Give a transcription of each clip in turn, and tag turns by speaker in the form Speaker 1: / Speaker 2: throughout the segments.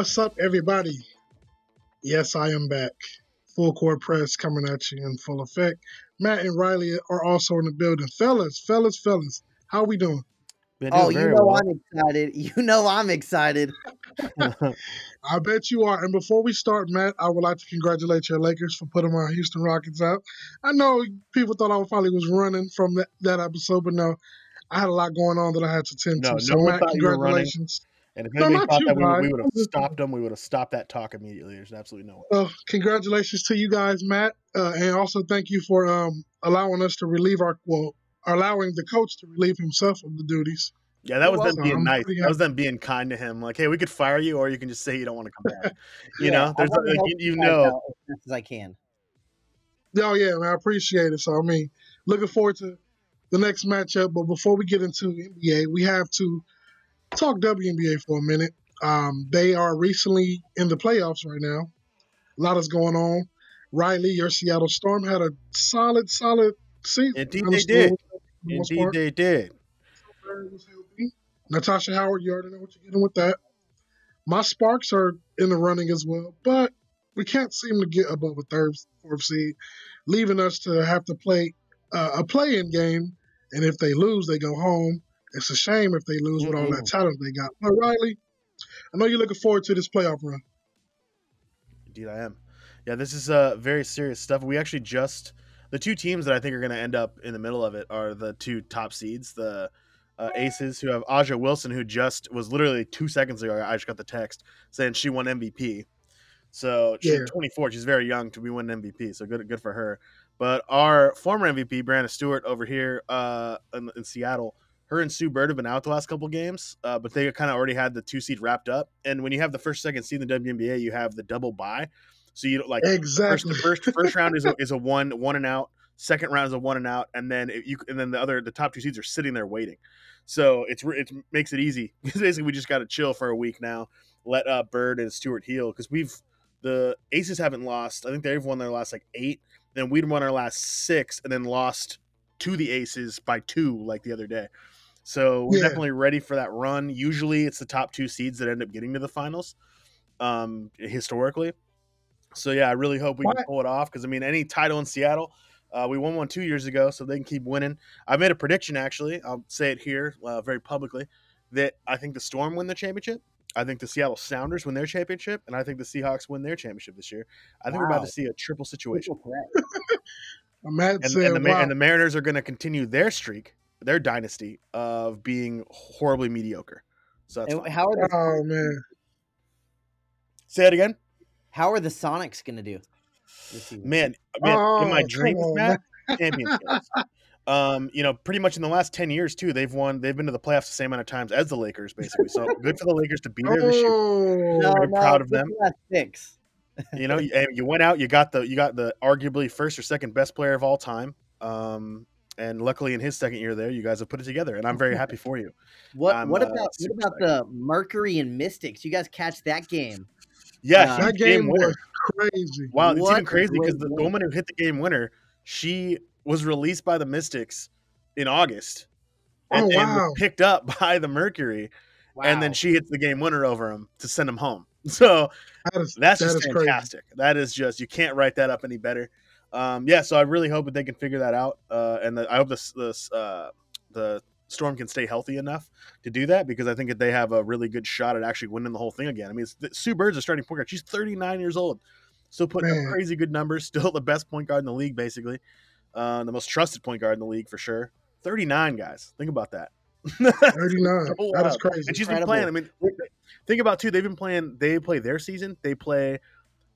Speaker 1: What's up, everybody? Yes, I am back. Full court press coming at you in full effect. Matt and Riley are also in the building. Fellas, fellas, fellas, how we doing?
Speaker 2: Been
Speaker 3: Oh, you know
Speaker 2: well.
Speaker 3: I'm excited. You know I'm excited.
Speaker 1: I bet you are. And before we start, Matt, I would like to congratulate your Lakers for putting my Houston Rockets out. I know people thought I probably was running from that, that episode, but no, I had a lot going on that I had to attend
Speaker 2: No,
Speaker 1: to. So,
Speaker 2: no one
Speaker 1: Matt,
Speaker 2: thought you
Speaker 1: congratulations.
Speaker 2: And if
Speaker 1: No,
Speaker 2: anybody
Speaker 1: not
Speaker 2: thought
Speaker 1: you,
Speaker 2: that we, would- we would have stopped them, we would have stopped that talk immediately. There's absolutely no way.
Speaker 1: Well, congratulations to you guys, Matt, uh, and also thank you for um, allowing us to relieve our well, allowing the coach to relieve himself of the duties.
Speaker 2: Yeah, that
Speaker 3: You're
Speaker 2: was them being
Speaker 1: I'm
Speaker 2: nice. That was them being kind to him. Like, hey, we could fire you, or you can just say you don't want to come back. You
Speaker 3: Yeah,
Speaker 2: know, there's like, you, you know,
Speaker 3: as best as I can.
Speaker 1: Oh yeah, man, I appreciate it. So I mean, looking forward to the next matchup. But before we get into NBA, we have to talk WNBA for a minute. Um, they are recently in the playoffs right now. A lot is going on. Riley, your Seattle Storm had a solid, solid season.
Speaker 2: Indeed they did.
Speaker 1: slow for the most
Speaker 2: indeed
Speaker 1: part.
Speaker 2: they did.
Speaker 1: Barry was healthy. Natasha Howard, you already know what you're getting with that. My Sparks are in the running as well, but we can't seem to get above a third, fourth seed, leaving us to have to play uh, a play-in game. And if they lose, they go home. It's a shame if they lose with all that talent they got. But Riley, I know you're looking forward to this playoff run.
Speaker 2: Indeed, I am. Yeah, this is uh, very serious stuff. We actually just the two teams that I think are going to end up in the middle of it are the two top seeds, the uh, Aces, who have Aja Wilson, who just was literally two seconds ago. I just got the text saying she won MVP. So she's
Speaker 1: Yeah.
Speaker 2: 24. She's very young to be winning MVP. So good, good for her. But our former MVP, Breanna Stewart, over here uh, in, in Seattle, her and Sue Bird have been out the last couple games, uh, but they kind of already had the two seed wrapped up. And when you have the first, second seed in the WNBA, you have the double bye. So you don't like
Speaker 1: Exactly.
Speaker 2: the first first round is a, is a one one and out. Second round is a one and out, and then you and then the other the top two seeds are sitting there waiting. So it's it makes it easy. Basically, we just got to chill for a week now. Let uh, Bird and Stewart heal because we've the Aces haven't lost. I think they've won their last like eight. Then we'd won our last six, and then lost to the Aces by two like the other day. So we're
Speaker 1: Yeah.
Speaker 2: definitely ready for that run. Usually, it's the top two seeds that end up getting to the finals. Um, historically, so yeah, I really hope we
Speaker 1: Why-
Speaker 2: can pull it off because I mean, any title in Seattle, uh, we won one two years ago, so they can keep winning. I made a prediction actually. I'll say it here uh, very publicly that I think the Storm win the championship. I think the Seattle Sounders win their championship, and I think the Seahawks win their championship this year. I think we're about to see a triple situation,
Speaker 3: Triple
Speaker 2: and, and, the,
Speaker 1: wow.
Speaker 2: and the Mariners are going to continue their streak, their dynasty of being horribly mediocre. So that's
Speaker 3: And
Speaker 2: fine.
Speaker 3: how are the
Speaker 1: oh man.
Speaker 2: say it again,
Speaker 3: how are the Sonics gonna do this season?
Speaker 2: man. man in my
Speaker 1: Oh,
Speaker 2: dreams,
Speaker 1: come on,
Speaker 2: Matt, championships. Um, you know, pretty much in the last ten years too, they've won. They've been to the playoffs the same amount of times as the Lakers, basically. So good for the Lakers to be there this year.
Speaker 1: Oh,
Speaker 3: no,
Speaker 2: very
Speaker 3: no,
Speaker 2: proud of them.
Speaker 3: six.
Speaker 2: You know, you, you went out, you got the you got the arguably first or second best player of all time. Um, and luckily in his second year there, you guys have put it together, and I'm very happy for you.
Speaker 3: What
Speaker 2: I'm,
Speaker 3: what
Speaker 2: uh,
Speaker 3: about what
Speaker 2: super
Speaker 3: about the Mercury and Mystics? You guys catch that game?
Speaker 2: Yeah,
Speaker 3: Uh,
Speaker 1: that game
Speaker 2: winner.
Speaker 1: was crazy.
Speaker 2: Wow, it's
Speaker 3: What
Speaker 2: even crazy because the woman who hit the game winner, she was released by the Mystics in August, and,
Speaker 1: Oh,
Speaker 2: and
Speaker 1: wow.
Speaker 2: was picked up by the Mercury,
Speaker 3: Wow.
Speaker 2: and then she hits the game winner over him to send him home. So
Speaker 1: That is,
Speaker 2: that's
Speaker 1: that
Speaker 2: just
Speaker 1: is crazy.
Speaker 2: fantastic. That is just you can't write that up any better. Um, yeah, so I really hope that they can figure that out, uh, and that I hope this this uh, the Storm can stay healthy enough to do that because I think that they have a really good shot at actually winning the whole thing again. I mean, it's, Sue Bird's a starting point guard. She's 39 years old, still putting
Speaker 1: Man.
Speaker 2: up crazy good numbers. Still the best point guard in the league, basically, uh, the most trusted point guard in the league for sure. 39 guys. Think about that.
Speaker 1: 39.
Speaker 2: So
Speaker 1: that is crazy.
Speaker 2: And she's been playing. I mean, think about too. They've been playing. They play their season. They play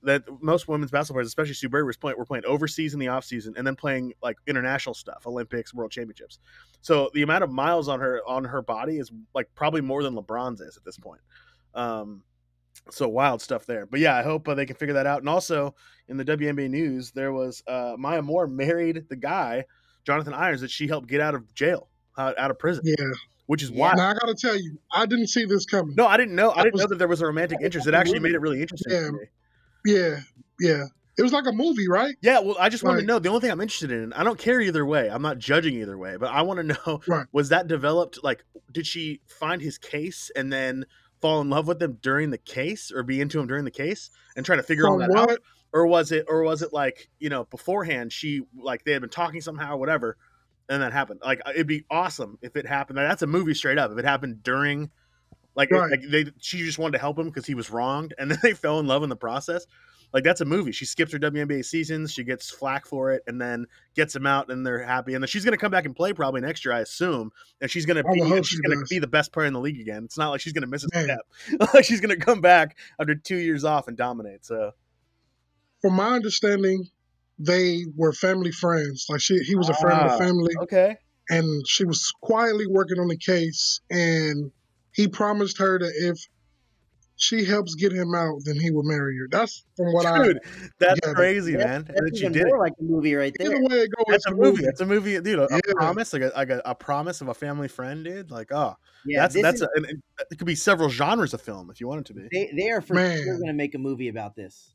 Speaker 2: that most women's basketball players, especially Sue Bird, was playing. We're playing overseas in the off season, and then playing like international stuff, Olympics, World Championships. So the amount of miles on her on her body is like probably more than LeBron's is at this point. Um, so wild stuff there. But yeah, I hope uh, they can figure that out. And also in the WNBA news, there was uh, Maya Moore married the guy Jonathan Irons that she helped get out of jail, out, out of prison,
Speaker 1: Yeah.
Speaker 2: which is.
Speaker 1: Now I gotta tell you, I didn't see this coming.
Speaker 2: No, I didn't know. I didn't know that there was a romantic interest. It actually made it really interesting
Speaker 1: Yeah. Yeah, yeah. It was like a movie, right?
Speaker 2: Yeah, well, I just want to know. The only thing I'm interested in, I don't care either way. I'm not judging either way, but I want to know:
Speaker 1: Right.
Speaker 2: was that developed? Like, did she find his case and then fall in love with him during the case or be into him during the case and try to figure all that out?
Speaker 1: what?
Speaker 2: Or was it or was it like, you know, beforehand she like they had been talking somehow, whatever, and that happened. Like uh, it'd be awesome if it happened. That's a movie straight up. If it happened during like,
Speaker 1: Right.
Speaker 2: like they she just wanted to help him because he was wronged and then they fell in love in the process. Like that's a movie. She skips her WNBA seasons, she gets flack for it, and then gets him out, and they're happy. And then she's gonna come back and play probably next year, I assume. And she's gonna be she's
Speaker 1: she
Speaker 2: gonna
Speaker 1: does.
Speaker 2: be the best player in the league again. It's not like she's gonna miss a
Speaker 1: Man.
Speaker 2: step. like she's gonna come back after two years off and dominate. So
Speaker 1: From my understanding, they were family friends. Like she, he was a friend of
Speaker 2: Ah,
Speaker 1: the family,
Speaker 2: okay,
Speaker 1: and she was quietly working on the case. And he promised her that if she helps get him out, then he will marry her. That's from what I.
Speaker 2: dude, that's
Speaker 1: Yeah, but
Speaker 2: crazy,
Speaker 3: That's-
Speaker 2: man. And
Speaker 3: That's
Speaker 2: then she
Speaker 3: even
Speaker 2: did it.
Speaker 3: more like a movie right there.
Speaker 1: Either way it goes,
Speaker 2: That's a movie. That's a movie, dude. A, a promise, like a like a, a promise of a family friend, dude. Like, oh,
Speaker 3: Yeah,
Speaker 2: that's that's
Speaker 3: is-
Speaker 2: a, and, and it could be several genres of film if you want it to be.
Speaker 3: they, they are for
Speaker 1: Man.
Speaker 3: sure going to make a movie about this.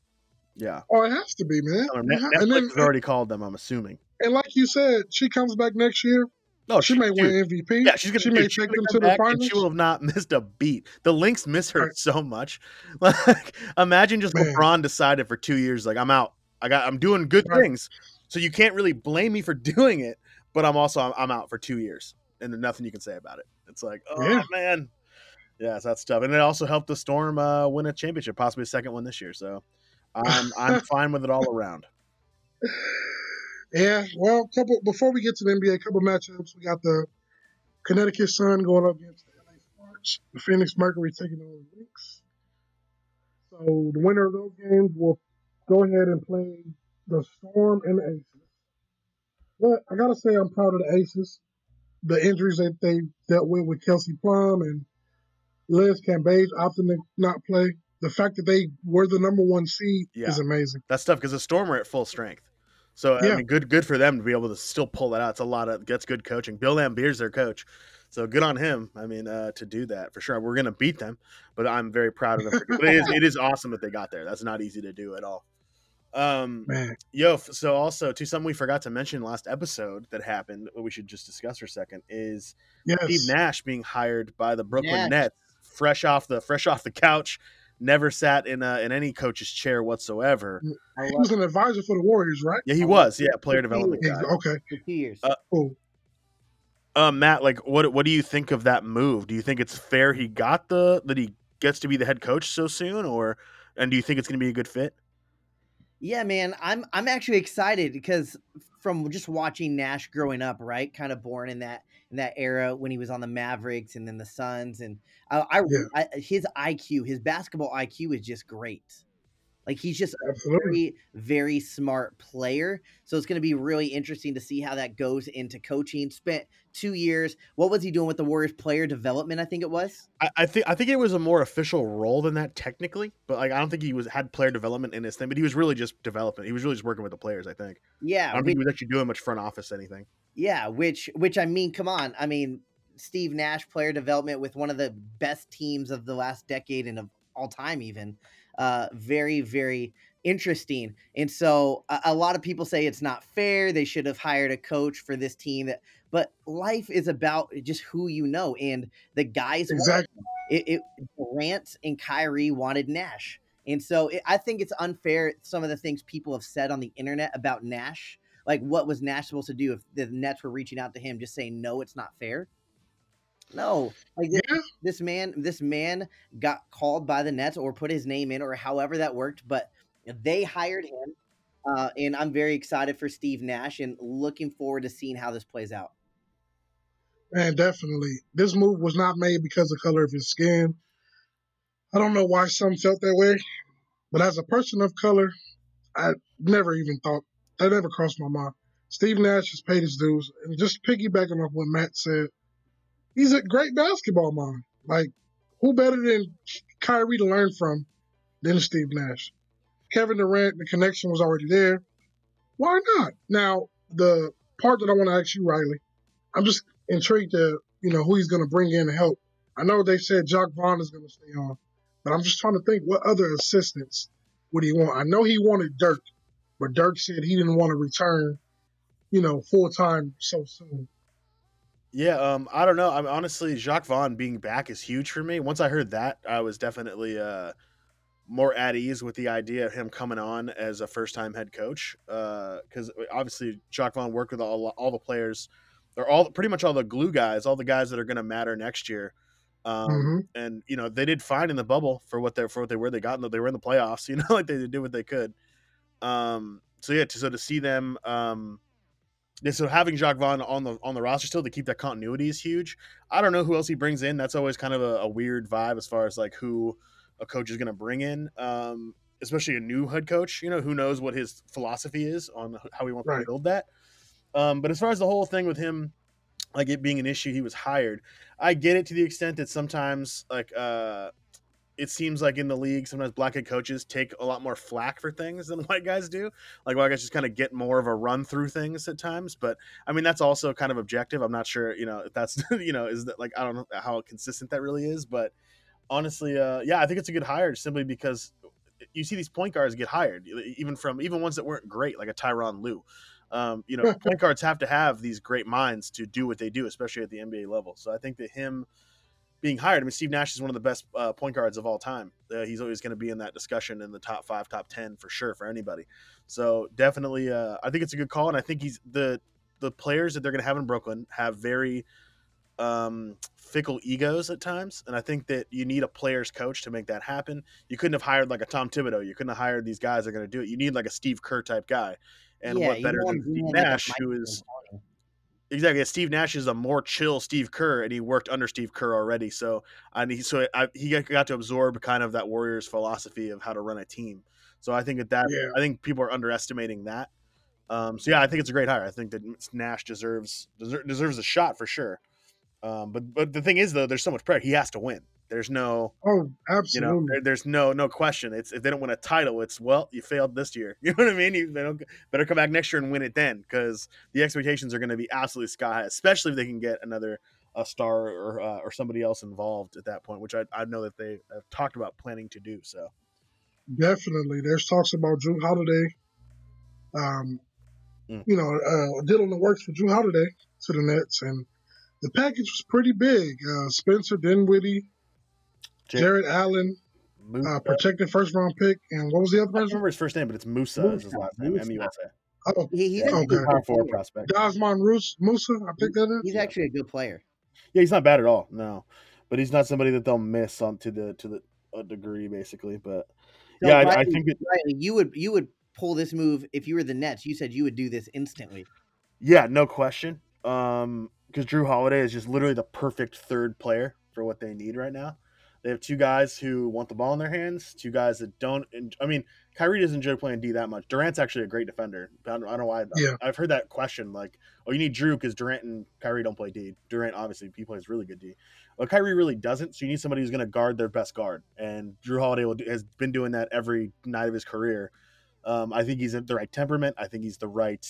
Speaker 2: Yeah,
Speaker 1: Oh, it has to be, man.
Speaker 2: Or
Speaker 1: It
Speaker 2: Net-
Speaker 1: ha-
Speaker 2: Netflix
Speaker 1: and then,
Speaker 2: has already called them. I'm assuming.
Speaker 1: and like you said, she comes back next year.
Speaker 2: Oh,
Speaker 1: she may
Speaker 2: dude,
Speaker 1: win MVP.
Speaker 2: Yeah, she's gonna.
Speaker 1: She
Speaker 2: dude,
Speaker 1: may take them to the finals.
Speaker 2: she will have not missed a beat. The Lynx miss her
Speaker 1: Right.
Speaker 2: so much. Like, imagine just
Speaker 1: Man.
Speaker 2: LeBron decided for two years, like I'm out. I got. I'm doing good
Speaker 1: Right.
Speaker 2: things, so you can't really blame me for doing it. But I'm also I'm, I'm out for two years, and there's nothing you can say about it. It's like, oh
Speaker 1: Yeah.
Speaker 2: man, yeah, so that's tough. And it also helped the Storm uh, win a championship, possibly a second one this year. So I'm I'm fine with it all around.
Speaker 1: Yeah, well, couple before we get to the NBA, a couple matchups. We got the Connecticut Sun going up against the LA Sparks. The Phoenix Mercury taking on the Lynx. So the winner of those games will go ahead and play the Storm and the Aces. But I gotta say, I'm proud of the Aces. The injuries that they dealt with with Kelsey Plum and Liz Cambage opting to not play. The fact that they were the number one seed is amazing.
Speaker 2: That's tough because the Storm are at full strength. So I
Speaker 1: Yeah.
Speaker 2: mean, good good for them to be able to still pull that out. It's a lot of that's good coaching. Bill Laimbeer's their coach, so good on him. I mean, uh, to do that for sure. We're gonna beat them, but I'm very proud of them. But it is it is awesome that they got there. That's not easy to do at all. Um,
Speaker 1: Man,
Speaker 2: yo, so also to something we forgot to mention last episode that happened, what we should just discuss for a second is
Speaker 1: yes.
Speaker 2: Steve Nash being hired by the Brooklyn
Speaker 3: Nash.
Speaker 2: Nets, fresh off the fresh off the couch, never sat in a, in any coach's chair whatsoever.
Speaker 1: He was an advisor for the Warriors, right?
Speaker 2: Yeah, he was. Yeah, player development
Speaker 1: Ex-
Speaker 2: guy.
Speaker 1: Okay,
Speaker 3: for two years.
Speaker 2: Uh,
Speaker 1: cool.
Speaker 2: Uh, Matt, like, what what do you think of that move? Do you think it's fair he got the that he gets to be the head coach so soon, or and do you think it's going to be a good fit?
Speaker 3: Yeah, man, I'm I'm actually excited because from just watching Nash growing up, right, kind of born in that in that era when he was on the Mavericks and then the Suns, and I, I,
Speaker 1: Yeah.
Speaker 3: I his IQ, his basketball IQ is just great. Like he's just a very very smart player. So it's going to be really interesting to see how that goes into coaching. Spent two years. What was he doing with the Warriors? Player development, I think it was.
Speaker 2: I, I think I think it was a more official role than that technically, but like I don't think he was had player development in his thing, but he was really just developing. He was really just working with the players. I think.
Speaker 3: Yeah, I
Speaker 2: don't
Speaker 3: we-
Speaker 2: think he was actually doing much front office anything.
Speaker 3: Yeah, which which I mean, come on. I mean, Steve Nash player development with one of the best teams of the last decade and of all time even. Uh very very interesting. And so a, a lot of people say it's not fair. They should have hired a coach for this team that but life is about just who you know and the guys
Speaker 1: Exactly.
Speaker 3: it, it Durant and Kyrie wanted Nash. And so it, I think it's unfair some of the things people have said on the internet about Nash. Like what was Nash supposed to do if the Nets were reaching out to him just saying no, it's not fair? No. Like this,
Speaker 1: Yeah,
Speaker 3: this man this man got called by the Nets or put his name in or however that worked, but they hired him. Uh, and I'm very excited for Steve Nash and looking forward to seeing how this plays out.
Speaker 1: man, definitely. This move was not made because of the color of his skin. I don't know why some felt that way, but as a person of color, I never even thought that never crossed my mind. Steve Nash has paid his dues, and just piggybacking off what Matt said, he's a great basketball mind. Like, who better than Kyrie to learn from than Steve Nash? Kevin Durant, the connection was already there. Why not? Now, the part that I want to ask you, Riley, I'm just intrigued to you know who he's going to bring in to help. I know they said Jacque Vaughn is going to stay on, but I'm just trying to think what other assistants would he want. I know he wanted Dirk, but Dirk said he didn't want to return, you know, full time so soon.
Speaker 2: Yeah, um, I don't know. I'm honestly Jacque Vaughn being back is huge for me. Once I heard that, I was definitely uh, more at ease with the idea of him coming on as a first time head coach. Because uh, obviously Jacque Vaughn worked with all all the players, or all pretty much all the glue guys, all the guys that are going to matter next year. Um,
Speaker 1: hmm
Speaker 2: and you know they did fine in the bubble for what they for what they were. They got in the, they were in the playoffs. You know, like they did what they could. Um, so yeah, to, so to see them, um, so having Jacque Vaughn on the on the roster still to keep that continuity is huge. I don't know who else he brings in. That's always kind of a, a weird vibe as far as like who a coach is going to bring in, um, especially a new head coach. You know, who knows what his philosophy is on how he wants
Speaker 1: Right.
Speaker 2: to build that. Um, but as far as the whole thing with him, like it being an issue, he was hired. I get it to the extent that sometimes like uh, it seems like in the league, sometimes black head coaches take a lot more flack for things than white guys do. Like white guys just kind of get more of a run through things at times. But I mean, that's also kind of objective. I'm not sure, you know, if that's you know, is that like I don't know how consistent that really is, but honestly, uh, yeah, I think it's a good hire simply because you see these point guards get hired, even from even ones that weren't great, like a Tyronn Lue. Um, you know, point guards have to have these great minds to do what they do, especially at the NBA level. So I think that him being hired, I mean, Steve Nash is one of the best uh, point guards of all time. Uh, he's always going to be in that discussion in the top five, top ten for sure for anybody. So definitely, uh, I think it's a good call, and I think he's the the players that they're going to have in Brooklyn have very um, fickle egos at times, and I think that you need a player's coach to make that happen. You couldn't have hired like a Tom Thibodeau. You couldn't have hired these guys that are going to do it. You need like a Steve Kerr type guy, and
Speaker 3: yeah,
Speaker 2: what better than Steve
Speaker 3: in, like,
Speaker 2: Nash, who is
Speaker 3: D'Antoni.
Speaker 2: Exactly Steve Nash is a more chill Steve Kerr, and he worked under Steve Kerr already. So and he so I, he got- to absorb kind of that Warriors philosophy of how to run a team. So I think that that
Speaker 1: Yeah.
Speaker 2: I think people are underestimating that. Um, so yeah, I think it's a great hire. I think that Nash deserves deserves a shot for sure. Um, but but the thing is though, there's so much pressure. He has to win. There's no
Speaker 1: Oh,
Speaker 2: you know
Speaker 1: absolutely.
Speaker 2: there, there's no no question. It's if they don't win a title, it's well you failed this year. You know what I mean? You they don't, better come back next year and win it then because the expectations are going to be absolutely sky high, especially if they can get another a star or uh, or somebody else involved at that point, which I, I know that they have talked about planning to do. So
Speaker 1: Definitely. There's talks about Jrue Holiday. Um,
Speaker 2: Mm.
Speaker 1: you know, uh, Dylan that works for Jrue Holiday to the Nets, and the package was pretty big. Uh, Spencer Dinwiddie, Jarrett Allen, uh, protected first round pick, and what was the other
Speaker 2: I don't remember his first name, but it's Musa, is his last name.
Speaker 3: Musa.
Speaker 2: M U S A.
Speaker 1: Oh,
Speaker 3: He, he's
Speaker 2: Yeah,
Speaker 3: actually
Speaker 1: okay.
Speaker 3: a
Speaker 2: Power
Speaker 3: good
Speaker 2: forward prospect.
Speaker 1: Desmond Rus- Musa, I think that is.
Speaker 3: He's actually a good player.
Speaker 2: Yeah, he's not bad at all. No, but he's not somebody that they'll miss on to the to the a degree basically. But
Speaker 3: So
Speaker 2: yeah, I, I think that
Speaker 3: Riley, you would you would pull this move if you were the Nets. You said you would do this instantly.
Speaker 2: Yeah, no question. Um, because Jrue Holiday is just literally the perfect third player for what they need right now. They have two guys who want the ball in their hands, two guys that don't. I mean, Kyrie doesn't enjoy playing D that much. Durant's actually a great defender. I don't, I don't know why.
Speaker 1: Yeah.
Speaker 2: I've heard that question like, oh, you need Jrue because Durant and Kyrie don't play D. Durant obviously he plays really good D, but Kyrie really doesn't. So you need somebody who's going to guard their best guard, and Jrue Holiday will has been doing that every night of his career. Um, I think he's the right temperament. I think he's the right.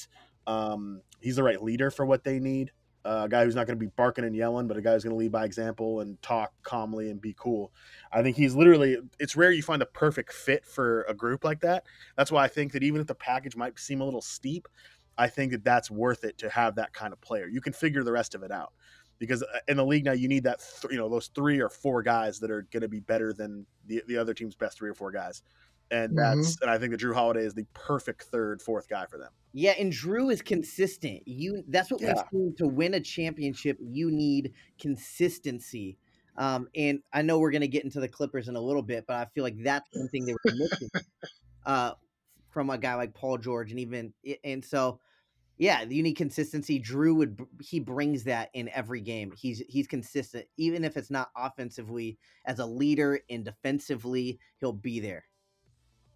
Speaker 2: Um, he's the right leader for what they need. Uh, a guy who's not going to be barking and yelling, but a guy who's going to lead by example and talk calmly and be cool. I think he's literally. It's rare you find a perfect fit for a group like that. That's why I think that even if the package might seem a little steep, I think that that's worth it to have that kind of player. You can figure the rest of it out because uh, in the league now you need that th- you know those three or four guys that are going to be better than the the other team's best three or four guys. And that's and I think that Jrue Holiday is the perfect third, fourth guy for them.
Speaker 3: Yeah, and Jrue is consistent. You that's what
Speaker 2: Yeah.
Speaker 3: we've seen to win a championship. You need consistency. Um, and I know we're gonna get into the Clippers in a little bit, but I feel like that's one thing they were missing uh, from a guy like Paul George, and even and so yeah, you need consistency. Jrue would he brings that in every game. He's he's consistent, even if it's not offensively as a leader and defensively, he'll be there.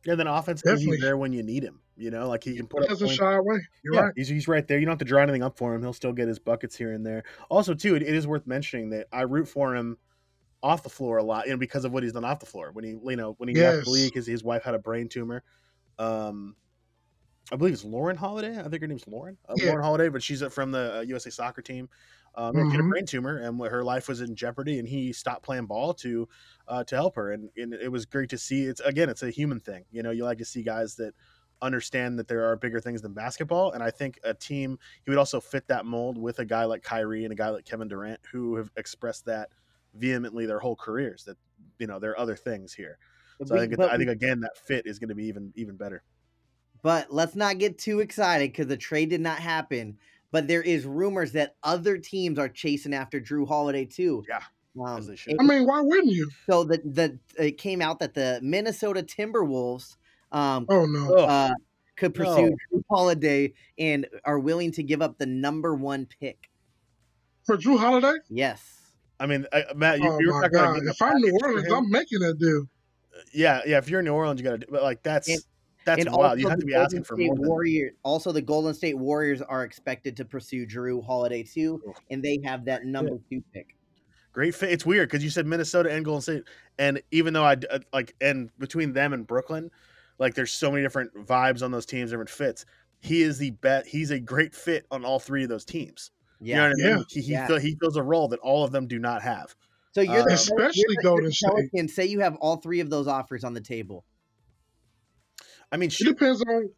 Speaker 2: Yeah, then offensively
Speaker 1: Definitely.
Speaker 2: he's there when you need him. You know, like he can put
Speaker 1: He
Speaker 2: up
Speaker 1: doesn't shy away. You're
Speaker 2: yeah,
Speaker 1: right.
Speaker 2: he's, he's right there. You don't have to draw anything up for him. He'll still get his buckets here and there. Also, too, it, it is worth mentioning that I root for him off the floor a lot, you know, because of what he's done off the floor. When he, you know, when he left the league, his, his wife had a brain tumor. Um, I believe it's Lauren Holiday. I think her name's Lauren. Uh,
Speaker 1: Yeah.
Speaker 2: Lauren Holiday, but she's from the uh, USA soccer team. Um, and She had a brain tumor, and her life was in jeopardy. And he stopped playing ball to uh, to help her, and, and it was great to see. It's again, it's a human thing. You know, you like to see guys that understand that there are bigger things than basketball. And I think a team he would also fit that mold with a guy like Kyrie and a guy like Kevin Durant who have expressed that vehemently their whole careers that you know there are other things here. So I think I think again that fit is going to be even even better.
Speaker 3: But let's not get too excited because the trade did not happen. But there is rumors that other teams are chasing after Jrue Holiday too.
Speaker 2: Yeah,
Speaker 3: Um,
Speaker 2: as they should.
Speaker 1: I mean, why wouldn't you?
Speaker 3: so the the it came out that the Minnesota Timberwolves um,
Speaker 1: Oh no.
Speaker 3: Uh, could pursue
Speaker 2: No.
Speaker 3: Jrue Holiday and are willing to give up the number one pick.
Speaker 1: For Jrue Holiday?
Speaker 3: Yes.
Speaker 2: I mean, I, Matt, you,
Speaker 1: oh
Speaker 2: you were
Speaker 1: my
Speaker 2: talking about
Speaker 1: god. If I'm New Orleans. I'm making that deal.
Speaker 2: yeah, yeah. If you're in New Orleans, you got to. But like that's
Speaker 3: And-
Speaker 2: that's
Speaker 3: and
Speaker 2: wild. You
Speaker 3: also
Speaker 2: have to be
Speaker 3: Golden
Speaker 2: asking for
Speaker 3: State
Speaker 2: more. Than,
Speaker 3: Warrior, also the Golden State Warriors are expected to pursue Jrue Holiday too, and they have that number two pick.
Speaker 2: great fit. It's weird because you said Minnesota and Golden State, and even though I d- uh, like, and between them and Brooklyn, like there's so many different vibes on those teams, different fits. He is the bet. He's a great fit on all three of those teams. You know
Speaker 3: Yeah.
Speaker 2: what I mean?
Speaker 1: Yeah.
Speaker 2: He he,
Speaker 3: Yeah.
Speaker 2: fill- he fills a role that all of them do not have.
Speaker 3: So you're
Speaker 2: Uh,
Speaker 3: the
Speaker 1: Especially
Speaker 3: you're the-
Speaker 1: Golden State.
Speaker 3: Pelicans. Say you have all three of those offers on the table.
Speaker 2: I mean,
Speaker 1: It depends on.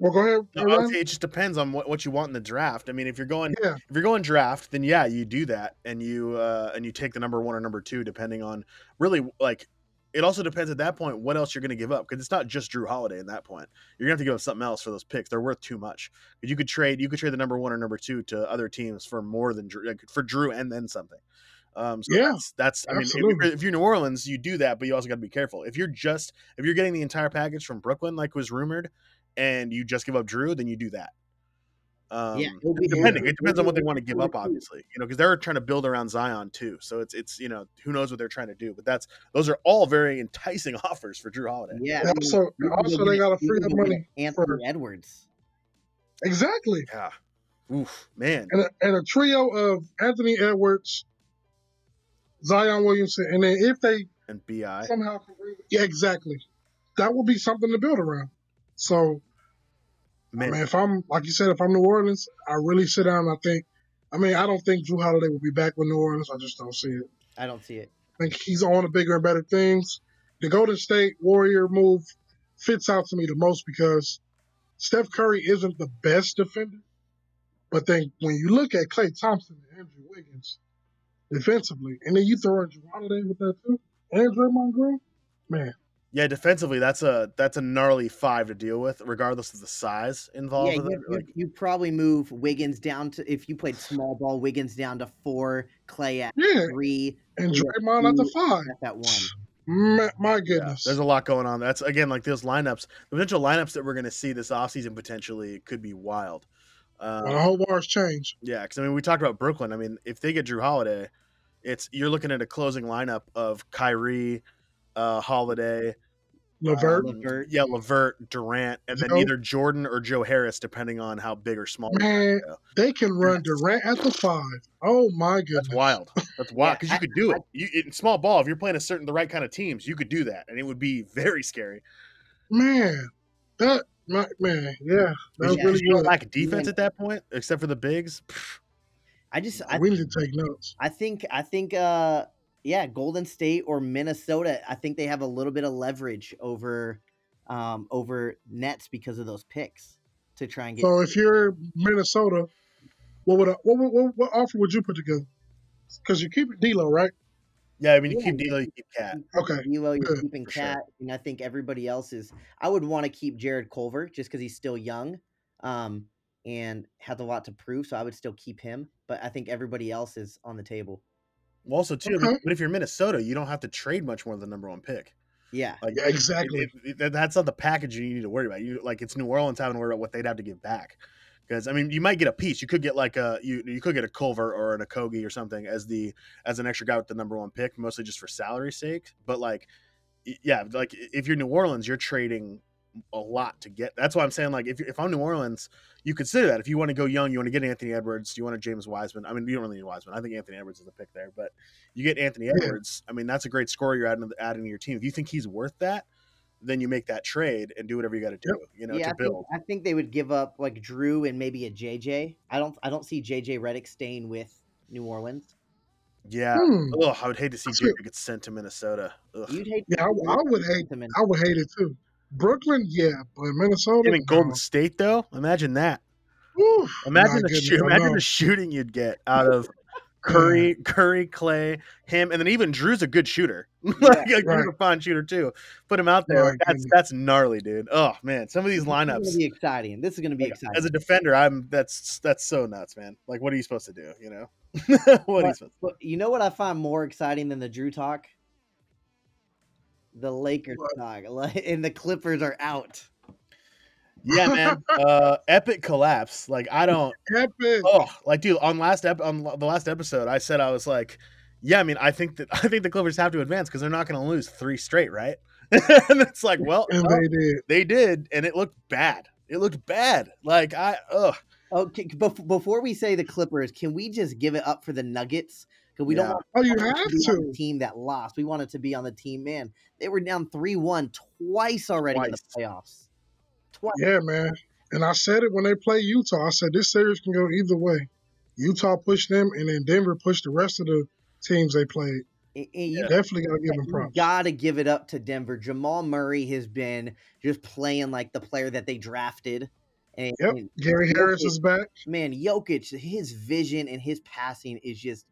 Speaker 1: Well, go ahead.
Speaker 2: I would
Speaker 1: Ryan.
Speaker 2: say it just depends on what, what you want in the draft. I mean, if you're going
Speaker 1: Yeah.
Speaker 2: if you're going draft, then yeah, you do that and you uh and you take the number one or number two, depending on really like it also depends at that point what else you're going to give up because it's not just Jrue Holiday. At that point, you're going to have to give up something else for those picks. They're worth too much. But You could trade you could trade the number one or number two to other teams for more than Jrue, like, for Jrue and then something. Um, so
Speaker 1: Yeah,
Speaker 2: that's, that's I mean, if you're, if you're New Orleans, you do that, but you also got to be careful. If you're just if you're getting the entire package from Brooklyn, like was rumored, and you just give up Jrue, then you do that. Um,
Speaker 3: Yeah, it'll be-
Speaker 2: depending.
Speaker 3: it'll
Speaker 2: It depends on what they want to give up, obviously. You know, because they're trying to build around Zion too. So it's it's you know who knows what they're trying to do. But that's those are all very enticing offers for Jrue Holiday.
Speaker 3: Yeah.
Speaker 1: And also,
Speaker 3: you can
Speaker 1: also
Speaker 3: go
Speaker 1: they got to
Speaker 3: you
Speaker 1: free
Speaker 3: can
Speaker 1: up money
Speaker 3: Anthony
Speaker 1: for
Speaker 3: Edwards.
Speaker 1: exactly,
Speaker 2: Yeah. Oof, man.
Speaker 1: and a, and a trio of Anthony Edwards, Zion Williamson, and then if they
Speaker 2: And Bi.
Speaker 1: somehow yeah, exactly, that will be something to build around. So, I mean, if I'm like you said, if I'm New Orleans, I really sit down. and I think, I mean, I don't think Jrue Holiday will be back with New Orleans. I just don't see it.
Speaker 3: I don't see it.
Speaker 1: I think he's on to bigger and better things. The Golden State Warrior move fits out to me the most because Steph Curry isn't the best defender. But then when you look at Klay Thompson and Andrew Wiggins defensively, and then you throw in Jrue with that too, and Draymond Green, man,
Speaker 2: yeah, defensively, that's a that's a gnarly five to deal with, regardless of the size involved.
Speaker 3: Yeah,
Speaker 2: with
Speaker 3: you,
Speaker 2: it. Like,
Speaker 3: you probably move Wiggins down to if you played small ball, Wiggins down to four, Klay at
Speaker 1: yeah,
Speaker 3: three,
Speaker 1: and
Speaker 3: Yeah,
Speaker 1: Draymond at the five.
Speaker 3: at that one.
Speaker 1: Ma- my
Speaker 2: yeah,
Speaker 1: goodness,
Speaker 2: there's a lot going on. That's again like those lineups, the potential lineups that we're going to see this offseason potentially could be wild. Um,
Speaker 1: the whole bar's changed.
Speaker 2: Yeah, because I mean, we talked about Brooklyn. I mean, if they get Jrue Holiday, it's you're looking at a closing lineup of Kyrie, uh, Holiday,
Speaker 1: Levert,
Speaker 2: um,
Speaker 3: Levert.
Speaker 2: yeah, Levert, Durant, and then
Speaker 1: Joe.
Speaker 2: either Jordan or Joe Harris, depending on how big or small. they
Speaker 1: man,
Speaker 2: go.
Speaker 1: they can run Durant at the five. Oh my goodness,
Speaker 2: That's wild. That's wild
Speaker 3: Yeah,
Speaker 2: because you could do it. You in small ball, if you're playing a certain the right kind of teams, you could do that, and it would be very scary.
Speaker 1: man. That my, man, yeah, that was
Speaker 3: Yeah.
Speaker 1: really
Speaker 2: You don't
Speaker 1: good.
Speaker 2: lack defense
Speaker 3: Yeah.
Speaker 2: at that point, except for the bigs.
Speaker 3: I just I,
Speaker 1: we need to take notes.
Speaker 3: I think I think uh yeah, Golden State or Minnesota, I think they have a little bit of leverage over um over Nets because of those picks to try and get
Speaker 1: So if you're Minnesota, what would I, what, would- what what offer would you put together? Because you keep it D'Lo, right?
Speaker 2: Yeah, I mean, you
Speaker 3: Yeah.
Speaker 2: keep D'Lo, you keep Cat.
Speaker 1: Okay,
Speaker 3: D'Lo, you're
Speaker 1: good,
Speaker 3: keeping
Speaker 2: for sure.
Speaker 3: Cat, and I think everybody else is. I would want to keep Jarrett Culver just because he's still young, um, and has a lot to prove. So I would still keep him, but I think everybody else is on the table.
Speaker 2: Well, also too,
Speaker 1: Okay.
Speaker 2: but if you're Minnesota, you don't have to trade much more than the number one pick.
Speaker 3: Yeah,
Speaker 2: Like
Speaker 1: Yeah, exactly.
Speaker 2: it- it- that- that's not the package you need to worry about. You like it's New Orleans having to worry about what they'd have to give back. Because I mean, you might get a piece. You could get like a you you could get a Culver or an Okogie or something as the as an extra guy with the number one pick, mostly just for salary sake. But like, yeah, like if you're New Orleans, you're trading a lot to get. That's why I'm saying like if if I'm New Orleans, you consider that if you want to go young, you want to get Anthony Edwards, do you want a James Wiseman. I mean, you don't really need Wiseman. I think Anthony Edwards is the pick there, but you get Anthony Edwards. I mean, that's a great scorer you're adding adding to your team. If you think he's worth that, then you make that trade and do whatever you got to do. You know,
Speaker 3: yeah. I
Speaker 2: to
Speaker 3: think,
Speaker 2: build.
Speaker 3: I think they would give up like Jrue and maybe a JJ. I don't. I don't see JJ Redick staying with New Orleans.
Speaker 2: Yeah.
Speaker 1: Hmm.
Speaker 2: Ugh, I would hate to see
Speaker 1: That's
Speaker 2: JJ
Speaker 1: good.
Speaker 2: get sent to Minnesota. Ugh.
Speaker 3: You'd hate.
Speaker 1: Yeah, I, I would hate. I would hate it too. Brooklyn, yeah, but Minnesota.
Speaker 2: Him in Golden. State though, imagine that.
Speaker 1: Whew,
Speaker 2: Imagine the
Speaker 1: goodness,
Speaker 2: shoot,
Speaker 1: I
Speaker 2: imagine the shooting you'd get out of Curry, Curry, Klay, him, and then even Jrue's a good shooter. like, like, Jrue's
Speaker 1: right.
Speaker 2: a fine shooter too. Put him out there. Like, that's that's gnarly, dude. Oh man, some of these
Speaker 3: This is going
Speaker 2: lineups.
Speaker 3: be exciting. This is going to be
Speaker 2: like,
Speaker 3: exciting.
Speaker 2: as a defender, I'm that's that's so nuts, man. Like, what are you supposed to do? You know, what are you
Speaker 3: But-
Speaker 2: supposed?
Speaker 3: But you know what I find more exciting than the Jrue talk? The Lakers
Speaker 1: What?
Speaker 3: talk, Like, and the Clippers are out.
Speaker 2: Yeah, man. uh, epic collapse. Like, I don't.
Speaker 1: Epic.
Speaker 2: Oh, like, dude, on last ep- on the last episode, I said I was like, yeah, I mean, I think that I think the Clippers have to advance because they're not going to lose three straight, right? and it's like, well,
Speaker 1: and
Speaker 2: no,
Speaker 1: they did.
Speaker 2: they did, and it looked bad. It looked bad. Like, I, ugh.
Speaker 3: Okay, bef- before we say the Clippers, can we just give it up for the Nuggets? Because we
Speaker 2: Yeah.
Speaker 3: don't want
Speaker 1: Oh, you have
Speaker 3: to be on the
Speaker 1: to.
Speaker 3: team that lost. We want it to be on the team. Man, they were down three one twice already in the playoffs. Twice.
Speaker 1: Yeah, man. And I said it when they play Utah. I said this series can go either way. Utah pushed them, and then Denver pushed the rest of the teams they played.
Speaker 3: And- and you
Speaker 1: Definitely got to give them
Speaker 3: you
Speaker 1: props.
Speaker 3: gotta give it up to Denver. Jamal Murray has been just playing like the player that they drafted. And,
Speaker 1: Yep.
Speaker 3: and
Speaker 1: Gary Harris is back.
Speaker 3: man, Jokic, his vision and his passing is just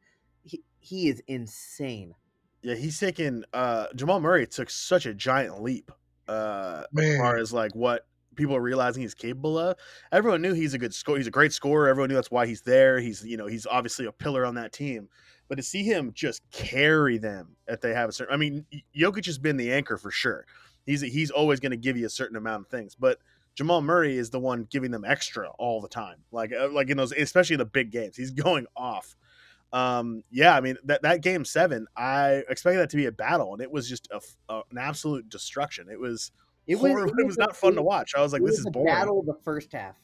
Speaker 3: he, he is insane.
Speaker 2: Yeah, he's taken. Uh, Jamal Murray took such a giant leap. Uh, as far as like what people are realizing he's capable of. Everyone knew he's a good score. He's a great scorer. Everyone knew that's why he's there. He's you know he's obviously a pillar on that team. But to see him just carry them if they have a certain, I mean, Jokic has been the anchor for sure. He's he's always going to give you a certain amount of things, but Jamal Murray is the one giving them extra all the time. Like uh, like in those, especially the big games, he's going off. Um, yeah, I mean that that game seven, I expected that to be a battle, and it was just a, a- an absolute destruction. It was
Speaker 3: It
Speaker 2: horrible. It was not fun to watch. I was like, this
Speaker 3: was
Speaker 2: is boring.
Speaker 3: battle the first half.